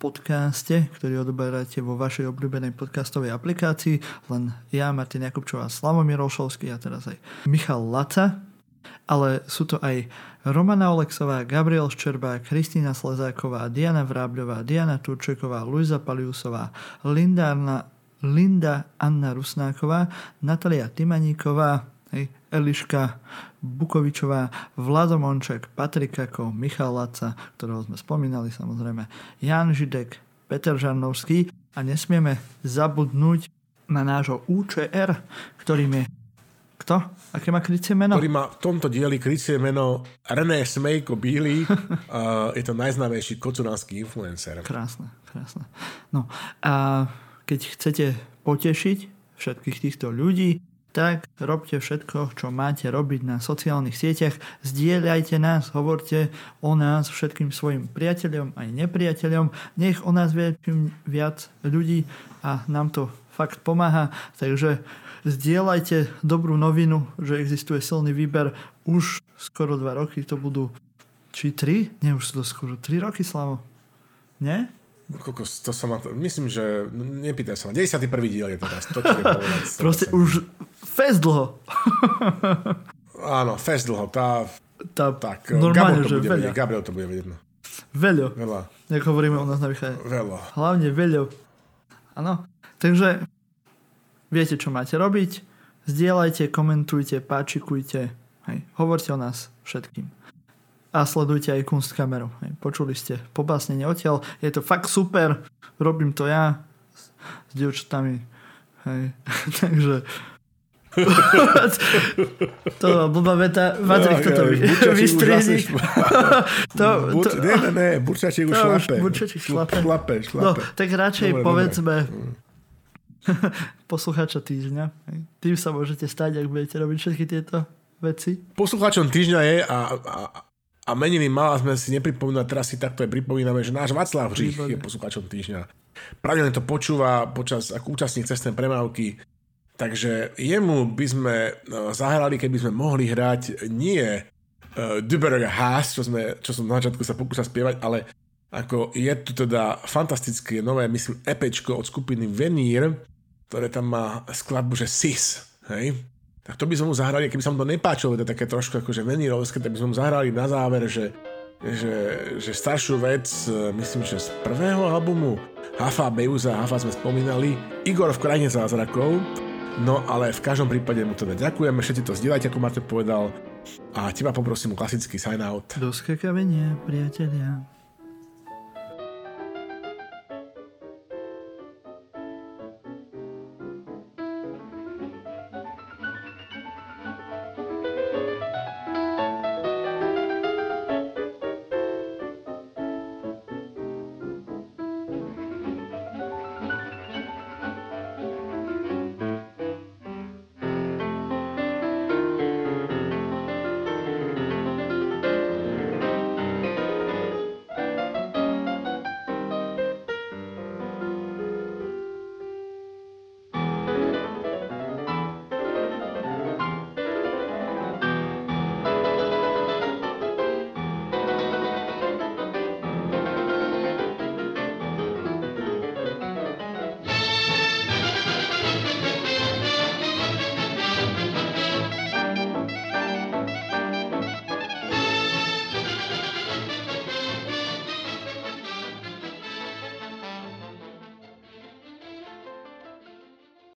Speaker 2: podcaste, ktorý odoberáte vo vašej obľúbenej podcastovej aplikácii. Len ja, Martin Jakubčová, Slavomír Olšovský a teraz aj Michal Laca. Ale sú to aj Romana Oleksová, Gabriel Ščerbá, Kristýna Slezáková, Diana Vrábľová, Diana Turčeková, Luisa Paliusová, Linda, Anna, Linda Anna Rusnáková, Natalia Timaníková, hej, Eliška Bukovičová, Vlado Monček, Patrik Kako, Michal Laca, ktorého sme spomínali samozrejme, Jan Židek, Peter Žarnovský a nesmieme zabudnúť na nášho UČR, ktorým je kto? Aké má krycie meno?
Speaker 1: Ktorý má v tomto dieli krycie meno René Smejko Bílý. <laughs> uh, je to najznámejší kocuránsky influencer.
Speaker 2: Krásne, krásne. No a keď chcete potešiť všetkých týchto ľudí, tak robte všetko, čo máte robiť na sociálnych sieťach, zdieľajte nás, hovorte o nás všetkým svojim priateľom aj nepriateľom, nech o nás vie viac ľudí a nám to fakt pomáha, takže zdieľajte dobrú novinu, že existuje silný výber už skoro dva roky, to budú či tri? Nie, už sú to skoro tri roky, Slavo. Nie?
Speaker 1: Kokos, to sa ma, myslím, že, nepýtaj sa ma, 91. diel je teraz, to čo je povedať. <laughs>
Speaker 2: Proste už fest dlho. <laughs>
Speaker 1: Áno, fest dlho, tá,
Speaker 2: tá
Speaker 1: tak,
Speaker 2: normálne,
Speaker 1: Gabor to
Speaker 2: že
Speaker 1: bude
Speaker 2: veľa.
Speaker 1: vedieť, Gabriel to bude vedieť. No.
Speaker 2: Veľo.
Speaker 1: Veľa.
Speaker 2: Jak hovoríme u nás na východe.
Speaker 1: Veľa.
Speaker 2: Hlavne veľo. Áno. Takže viete, čo máte robiť. Zdieľajte, komentujte, páčikujte. Hej. Hovorte o nás všetkým a sledujte aj Kunstkameru. Počuli ste pobásnenie odtiaľ. Je to fakt super. Robím to ja s, dievčatami. Hej. <laughs> Takže <laughs> to bola blbá veta. Patrik
Speaker 1: No,
Speaker 2: toto vy, vystriedni. <laughs> to, to,
Speaker 1: ne, ne, ne, Burčačík už šlape.
Speaker 2: Burčačík šlape.
Speaker 1: Šlape,
Speaker 2: no,
Speaker 1: šlape.
Speaker 2: tak radšej
Speaker 1: Dobre,
Speaker 2: povedzme poslucháča týždňa. Tým sa môžete stať, ak budete robiť všetky tieto veci.
Speaker 1: Poslucháčom týždňa je a, a, a meniny mala sme si nepripomínať, teraz si takto aj pripomíname, že náš Václav Hřích je poslucháčom týždňa. Pravidelne to počúva počas ako účastník cestnej premávky, takže jemu by sme eh, zahrali, keby sme mohli hrať nie uh, Duberger Haas, čo, sme, čo som na začiatku sa pokúšal spievať, ale ako je tu teda fantastické nové, myslím, epečko od skupiny Venír, ktoré tam má skladbu, že Sis, hej? Tak to by sme mu zahrali, keby sa mu to nepáčilo, to také trošku akože venírovské, tak by sme mu zahrali na záver, že, že, že staršiu vec, e, myslím, že z prvého albumu Hafa Beuza, Hafa sme spomínali, Igor v krajine zázrakov, no ale v každom prípade mu teda ďakujeme, všetci to zdieľajte, ako Martin povedal, a teba poprosím klasický sign out.
Speaker 2: Do skakavenia, priatelia.